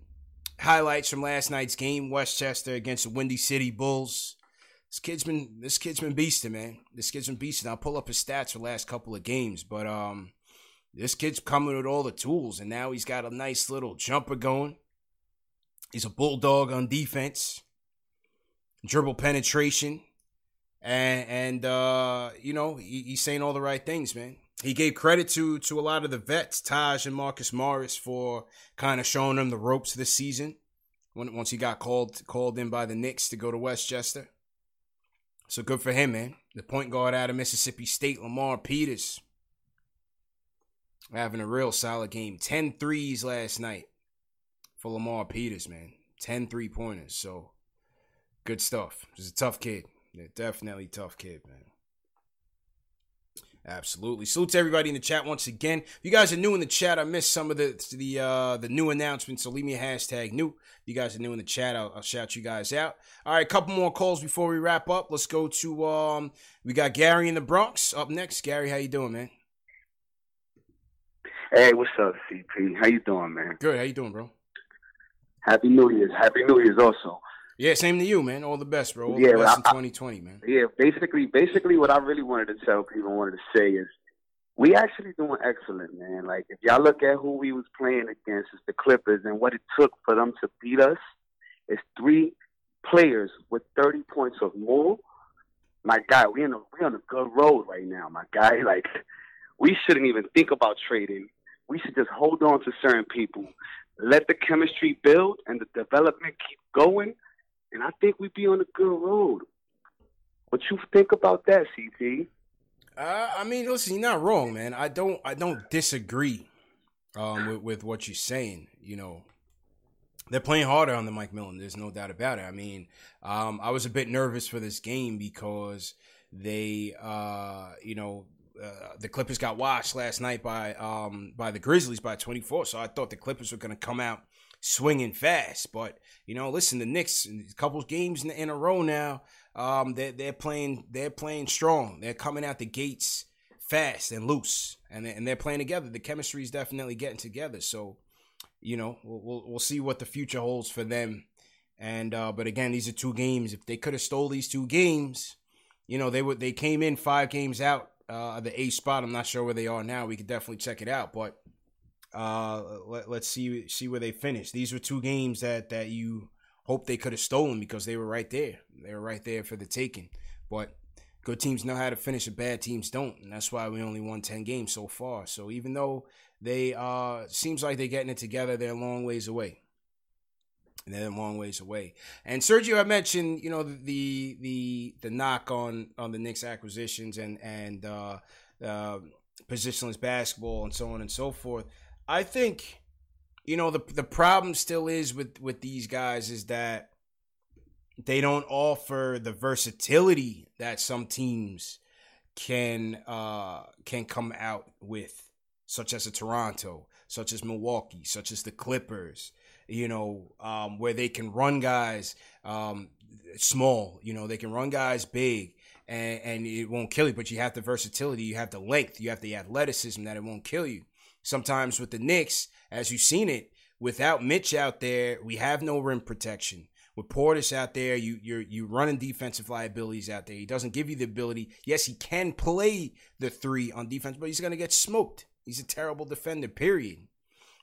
highlights from last night's game: Westchester against the Windy City Bulls. This kid's been this kid's been beasting, man. This kid's been beasting. I'll pull up his stats for the last couple of games, but um, this kid's coming with all the tools, and now he's got a nice little jumper going. He's a bulldog on defense, dribble penetration, and and uh, you know he, he's saying all the right things, man. He gave credit to to a lot of the vets, Taj and Marcus Morris, for kind of showing them the ropes this season. When once he got called called in by the Knicks to go to Westchester, so good for him, man. The point guard out of Mississippi State, Lamar Peters, having a real solid game. 10 threes last night for Lamar Peters, man. 10 three pointers. So good stuff. He's a tough kid. Yeah, definitely tough kid, man. Absolutely. Salute to everybody in the chat once again. If you guys are new in the chat, I missed some of the the uh, the new announcements, so leave me a hashtag new. If you guys are new in the chat, I'll, I'll shout you guys out. All right, a couple more calls before we wrap up. Let's go to um we got Gary in the Bronx up next. Gary, how you doing, man? Hey, what's up, CP? How you doing, man? Good. How you doing, bro? Happy New Year's. Happy New Year's also. Yeah, same to you, man. All the best, bro. All Yeah, the best I- I- 2020, man. Yeah, basically, basically, what I really wanted to tell people, wanted to say is, we actually doing excellent, man. Like if y'all look at who we was playing against, it's the Clippers, and what it took for them to beat us, it's three players with 30 points or more. My guy, we in a we on a good road right now, my guy. (laughs) Like we shouldn't even think about trading. We should just hold on to certain people, let the chemistry build and the development keep going, and I think we'd be on a good road. What you think about that, CP? Uh, I mean, listen, you're not wrong, man. I don't, I don't disagree um, with, with what you're saying. You know, they're playing harder on the Mike Miller. There's no doubt about it. I mean, um, I was a bit nervous for this game because they, uh, you know, uh, the Clippers got washed last night by um, by the Grizzlies by 24. So I thought the Clippers were going to come out swinging fast. But you know, listen, the Knicks, a couple games in, in a row now, um, they're they're playing they're playing strong. They're coming out the gates fast and loose, and and they're playing together. The chemistry is definitely getting together. So, you know, we'll we'll, we'll see what the future holds for them. And uh, but again, these are two games. If they could have stole these two games, you know, they would they came in five games out uh, the A spot. I'm not sure where they are now. We could definitely check it out, but uh, let, let's see see where they finish. These were two games that that you hope they could have stolen because they were right there. They were right there for the taking. But Good teams know how to finish, and bad teams don't, and that's why we only won ten games so far. So even though they uh seems like they're getting it together, they're a long ways away. And they're a long ways away. And Sergio, I mentioned, you know, the the the knock on on the Knicks acquisitions and and uh, uh, positionless basketball and so on and so forth. I think, you know, the the problem still is with with these guys is that they don't offer the versatility that some teams can uh can come out with such as a Toronto, such as Milwaukee, such as the Clippers, you know, um, where they can run guys um, small, you know, they can run guys big and, and it won't kill you, but you have the versatility, you have the length, you have the athleticism that it won't kill you. Sometimes with the Knicks, as you've seen it, without Mitch out there, we have no rim protection with Portis out there, you you're you running defensive liabilities out there. He doesn't give you the ability. Yes, he can play the three on defense, but he's gonna get smoked. He's a terrible defender. Period.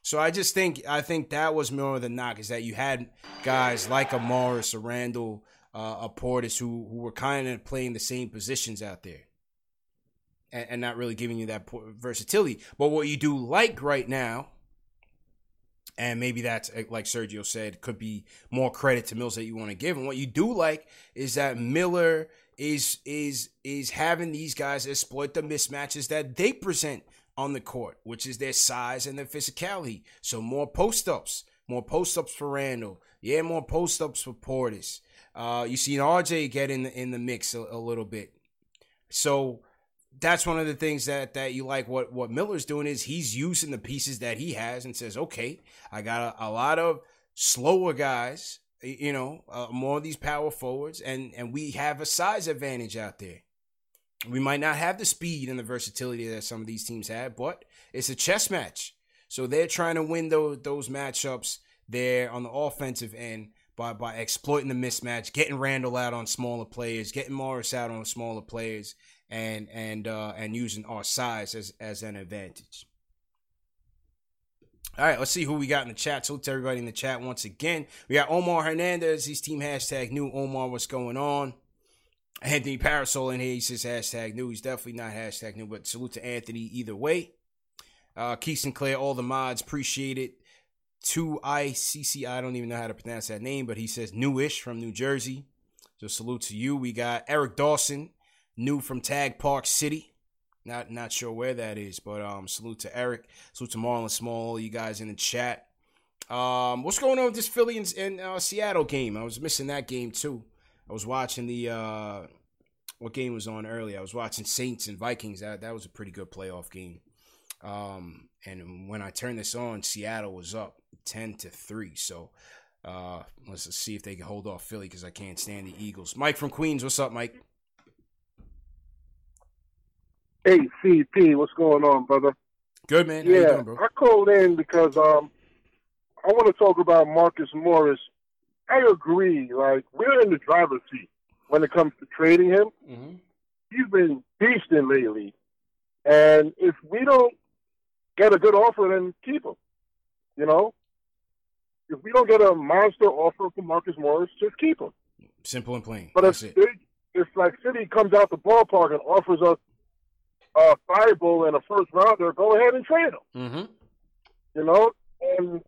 So I just think I think that was more of the knock is that you had guys like a Morris, a Randle, uh, a Portis who who were kind of playing the same positions out there. And, and not really giving you that versatility. But what you do like right now and maybe that's eh, like Sergio said, could be more credit to Mills that you want to give. And what you do like is that Miller is is is having these guys exploit the mismatches that they present on the court, which is their size and their physicality. So more post ups, more post ups for Randle. yeah, more post ups for Portis. Uh, you see RJ get in the, in the mix a, a little bit. So that's one of the things that that you like what what Miller's doing is he's using the pieces that he has and says, okay, I got a, a lot of slower guys, you know, uh, more of these power forwards, and and we have a size advantage out there. We might not have the speed and the versatility that some of these teams have, but it's a chess match. So they're trying to win those those matchups there on the offensive end by by exploiting the mismatch, getting Randle out on smaller players, getting Morris out on smaller players, and and uh, and using our size as as an advantage. All right, let's see who we got in the chat. So to everybody in the chat once again. We got Omar Hernandez. His team hashtag new. Omar, what's going on? Anthony Parasol in here. He says hashtag new. He's definitely not hashtag new, but salute to Anthony either way. Uh, Keith Sinclair, all the mods, appreciate it. 2ICC, I don't even know how to pronounce that name, but he says newish from New Jersey. So salute to you. We got Eric Dawson, new from Tag Park City. Not not sure where that is, but um, salute to Eric, salute to Marlon Small, you guys in the chat. Um, what's going on with this Philly and, uh, Seattle game? I was missing that game too. I was watching the uh, what game was on earlier? I was watching Saints and Vikings. That that was a pretty good playoff game. Um, and when I turned this on, Seattle was up ten to three. So uh, let's see if they can hold off Philly because I can't stand the Eagles. Mike from Queens, what's up, Mike? Hey, CP, what's going on, brother? Good man. Yeah, doing, I called in because um, I want to talk about Marcus Morris. I agree. Like we're in the driver's seat when it comes to trading him. Mm-hmm. He's been beasting lately, and if we don't get a good offer, then keep him. You know, if we don't get a monster offer from Marcus Morris, just keep him. Simple and plain. But That's if it. if like City comes out the ballpark and offers us a Fireball and a first rounder, go ahead and trade him. Mm-hmm. You know, and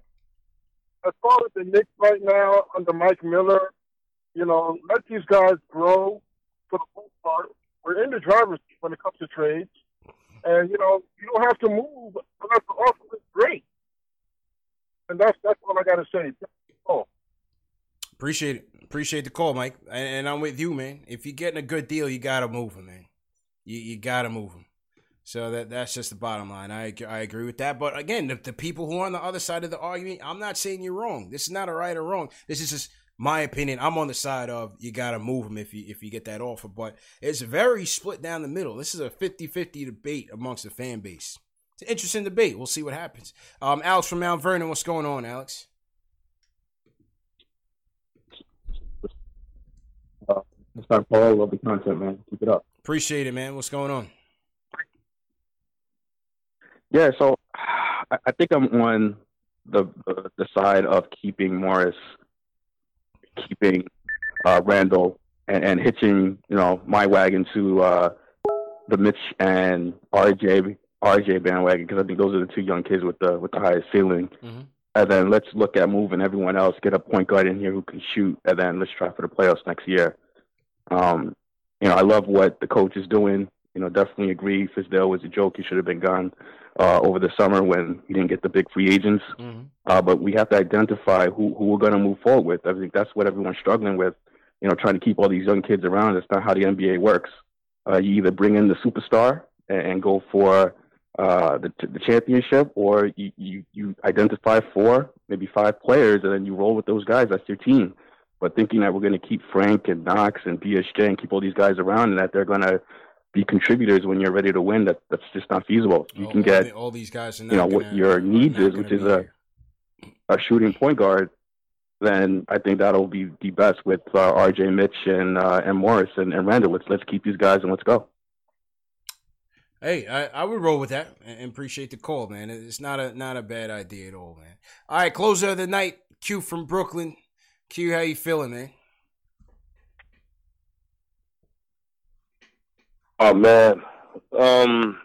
as far as the Knicks right now under Mike Miller, you know, let these guys grow for the most part. We're in the driver's seat when it comes to trades, and you know, you don't have to move unless the offer is great. And that's that's all I got to say. Oh. Appreciate it. Appreciate the call, Mike. And, and, I'm with you, man. If you're getting a good deal, you gotta move him, man. You you gotta move him. So that that's just the bottom line. I I agree with that. But again, the, the people who are on the other side of the argument, I'm not saying you're wrong. This is not a right or wrong. This is just my opinion. I'm on the side of you got to move him if you if you get that offer. But it's very split down the middle. This is a 50-50 debate amongst the fan base. It's an interesting debate. We'll see what happens. Um, Alex from Mount Vernon, what's going on, Alex? Uh, start Paul. Love the content, man. Keep it up. Appreciate it, man. What's going on? Yeah, so I think I'm on the the side of keeping Morris, keeping uh, Randle, and, and hitching you know my wagon to uh, the Mitch and RJ RJ bandwagon because I think those are the two young kids with the with the highest ceiling. Mm-hmm. And then let's look at moving everyone else, get a point guard in here who can shoot, and then let's try for the playoffs next year. Um, you know, I love what the coach is doing. You know, definitely agree. Fizdale was a joke. He should have been gone uh, over the summer when he didn't get the big free agents. Mm-hmm. Uh, but we have to identify who, who we're going to move forward with. I think that's what everyone's struggling with. You know, trying to keep all these young kids around. That's not how the NBA works. Uh, you either bring in the superstar and, and go for uh, the, the championship, or you, you, you identify four, maybe five players, and then you roll with those guys. That's your team. But thinking that we're going to keep Frank and Knox and DSJ and keep all these guys around and that they're going to be contributors when you're ready to win, that that's just not feasible. You All- can all get the- all these guys you know what gonna- your needs is, which is a a shooting point guard. Then I think that'll be the best with uh, RJ, Mitch, and uh, and Morris and, and Randle. Let's let's keep these guys and let's go. Hey, I, I would roll with that and and appreciate the call, man. It's not a not a bad idea at all, man. All right, closer of the night, Q from Brooklyn. Q, how you feeling, man? Oh man, um,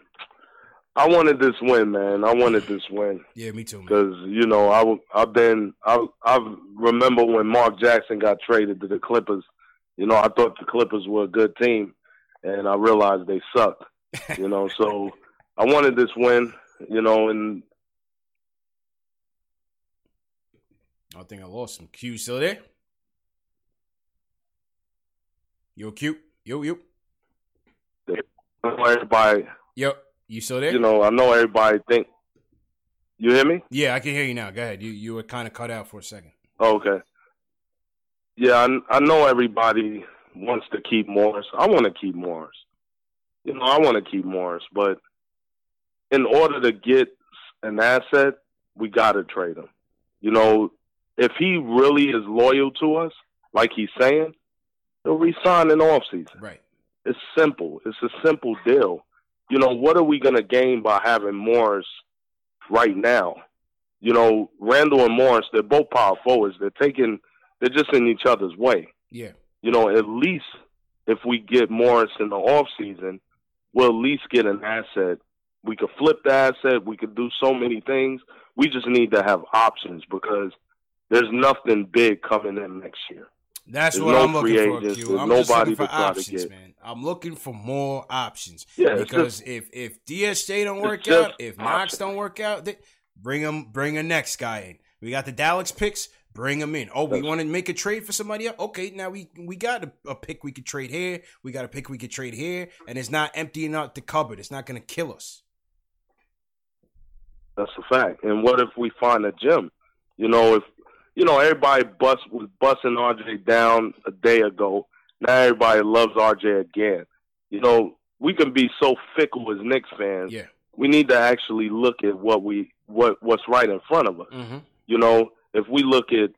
I wanted this win, man. I wanted this win. Yeah, me too. Because you know, I I've been I I remember when Mark Jackson got traded to the Clippers. You know, I thought the Clippers were a good team, and I realized they sucked. You know, so I wanted this win. You know, and I think I lost him. Q still there? Yo, Q. Yo, yo. Everybody. Yo, you still there? You know, I know everybody think. You hear me? Yeah, I can hear you now. Go ahead. You you were kind of cut out for a second. Okay. Yeah, I, I know everybody wants to keep Morris. I want to keep Morris. You know, I want to keep Morris, but in order to get an asset, we got to trade him. You know, if he really is loyal to us, like he's saying, he'll resign in off season. Right. It's simple. It's a simple deal. You know, what are we going to gain by having Morris right now? You know, Randle and Morris, they're both power forwards. They're taking, they're just in each other's way. Yeah. You know, at least if we get Morris in the off season, we'll at least get an asset. We could flip the asset. We could do so many things. We just need to have options because there's nothing big coming in next year. That's There's what no I'm looking for, agents. Q. I'm just nobody looking for to try to options, man. I'm looking for more options. Yeah, because just- if if DSJ don't work out, if Knox don't work out, th- bring him bring a next guy in. We got the Dallas picks. Bring them in. Oh, we want to make a trade for somebody else? Okay, now we we got a, a pick we could trade here. We got a pick we could trade here, and it's not emptying out the cupboard. It's not going to kill us. That's a fact. And what if we find a gym? You know, if you know everybody bust was busting RJ down a day ago. Now everybody loves RJ again. You know, we can be so fickle as Knicks fans. Yeah. We need to actually look at what we what what's right in front of us. Mm-hmm. You know, if we look at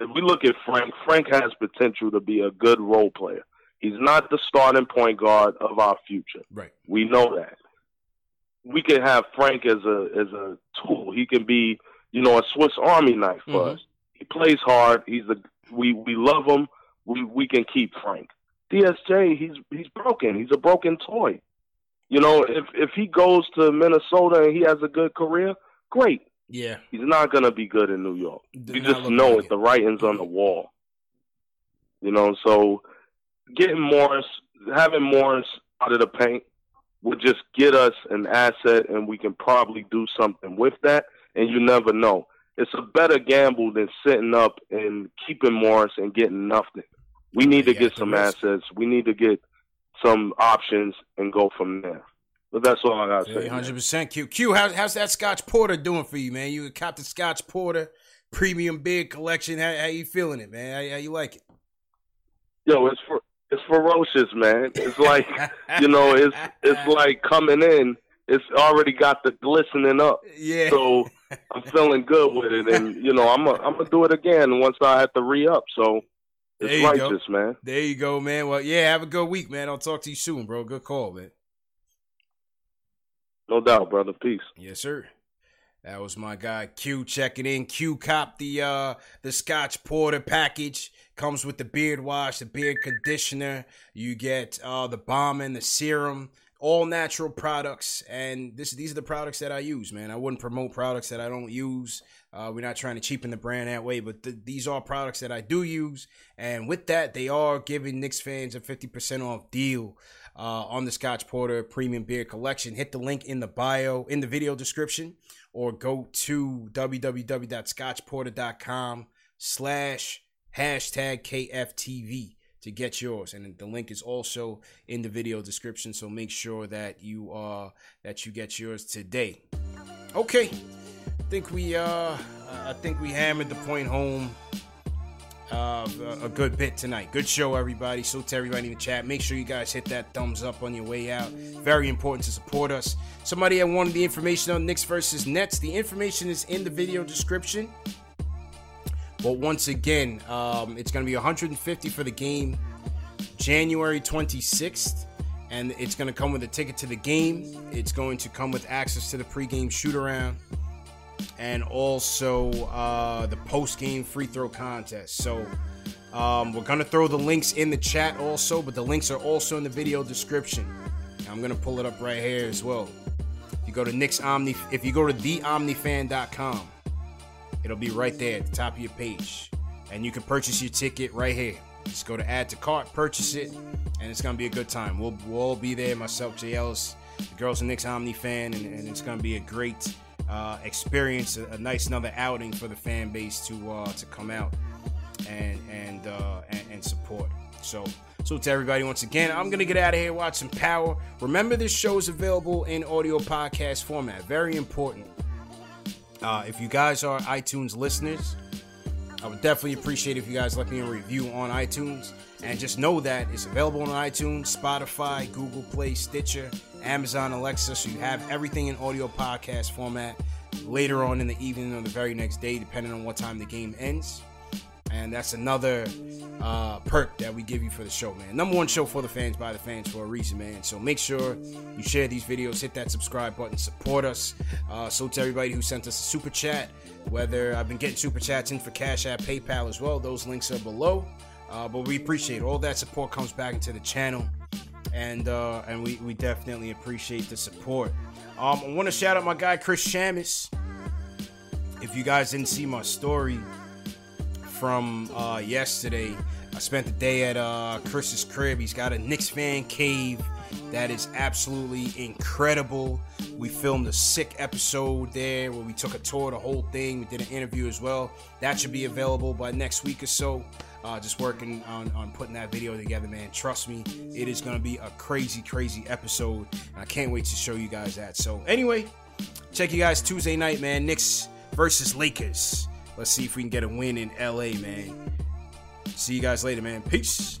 if we look at Frank, Frank has potential to be a good role player. He's not the starting point guard of our future. Right. We know that. We can have Frank as a as a tool. He can be, you know, a Swiss Army knife for Mhm. us. He plays hard. He's a we we love him. We we can keep Frank. DSJ, he's he's broken. He's a broken toy. You know, if if he goes to Minnesota and he has a good career, great. Yeah. He's not gonna be good in New York. Did You just know like it. The writing's on the wall. You know, so getting Morris, having Morris out of the paint would just get us an asset, and we can probably do something with that. And you never know. It's a better gamble than sitting up and keeping Morris and getting nothing. We need to get some assets. We need to get some options and go from there. But that's all I got to say. Hundred percent. Q. Q. How's how's that Scotch Porter doing for you, man? You cop the Scotch Porter premium big collection. How, how you feeling it, man? How, how you like it? Yo, it's for, it's ferocious, man. It's like (laughs) you know, it's it's like coming in. It's already got the glistening up. Yeah. So I'm feeling good with it, and you know, I'm a, I'm gonna do it again once I have to re up. So it's There you go. righteous, man. There you go, man. Well, yeah. Have a good week, man. I'll talk to you soon, bro. Good call, man. No doubt, brother. Peace. Yes, sir. That was my guy Q checking in. Q cop the uh the Scotch Porter package. Comes with the beard wash, the beard conditioner. You get uh, the balm and the serum all natural products and this these are the products that i use man. I wouldn't promote products that i don't use. Uh, we're not trying to cheapen the brand that way but th- these are products that i do use and with that they are giving Knicks fans a 50% off deal uh, on the scotch porter premium beer collection. Hit the link in the bio in the video description or go to www.scotchporter.com slash hashtag kftv to get yours and the link is also in the video description so make sure that you uh that you get yours today okay i think we uh i think we hammered the point home uh, a good bit tonight. Good show, everybody. So to everybody in the chat, make sure you guys hit that thumbs up on your way out. Very important to support us. Somebody had wanted the information on Knicks versus Nets. The information is in the video description. But once again, um, it's going to be 150 for the game, January 26th, and it's going to come with a ticket to the game. It's going to come with access to the pregame shoot around and also uh, the post-game free throw contest. So um, we're going to throw the links in the chat also, but the links are also in the video description. I'm going to pull it up right here as well. If you go to Knicks Omni, if you go to theomnifan.com, It'll be right there at the top of your page. And you can purchase your ticket right here. Just go to add to cart, purchase it, and it's gonna be a good time. We'll, we'll be there. Myself, Ellis, the girls and Knicks Omni fan, and, and it's gonna be a great uh, experience, a, a, nice another outing for the fan base to uh, to come out and and, uh, and and support. So so to everybody, once again, I'm gonna get out of here, watch some power. Remember, this show is available in audio podcast format. Very important. Uh, if you guys are iTunes listeners, I would definitely appreciate if you guys let me a review on iTunes. And just know that it's available on iTunes, Spotify, Google Play, Stitcher, Amazon Alexa. So you have everything in audio podcast format later on in the evening or the very next day, depending on what time the game ends. And that's another uh, perk that we give you for the show, man. Number one show for the fans by the fans for a reason, man. So make sure you share these videos, hit that subscribe button, support us. Uh, so to everybody who sent us a super chat, whether I've been getting super chats in for Cash App, PayPal as well, those links are below. Uh, but we appreciate all that support comes back into the channel, and uh, and we, we definitely appreciate the support. Um, I want to shout out my guy Chris Shamus. If you guys didn't see my story, from uh, yesterday. I spent the day at uh, Chris's crib. He's got a Knicks fan cave that is absolutely incredible. We filmed a sick episode there where we took a tour of the whole thing. We did an interview as well. That should be available by next week or so. Uh, just working on, on putting that video together, man. Trust me, it is going to be a crazy, crazy episode. I can't wait to show you guys that. So, anyway, check you guys Tuesday night, man. Knicks versus Lakers. Let's see if we can get a win in LA, man. See you guys later, man. Peace.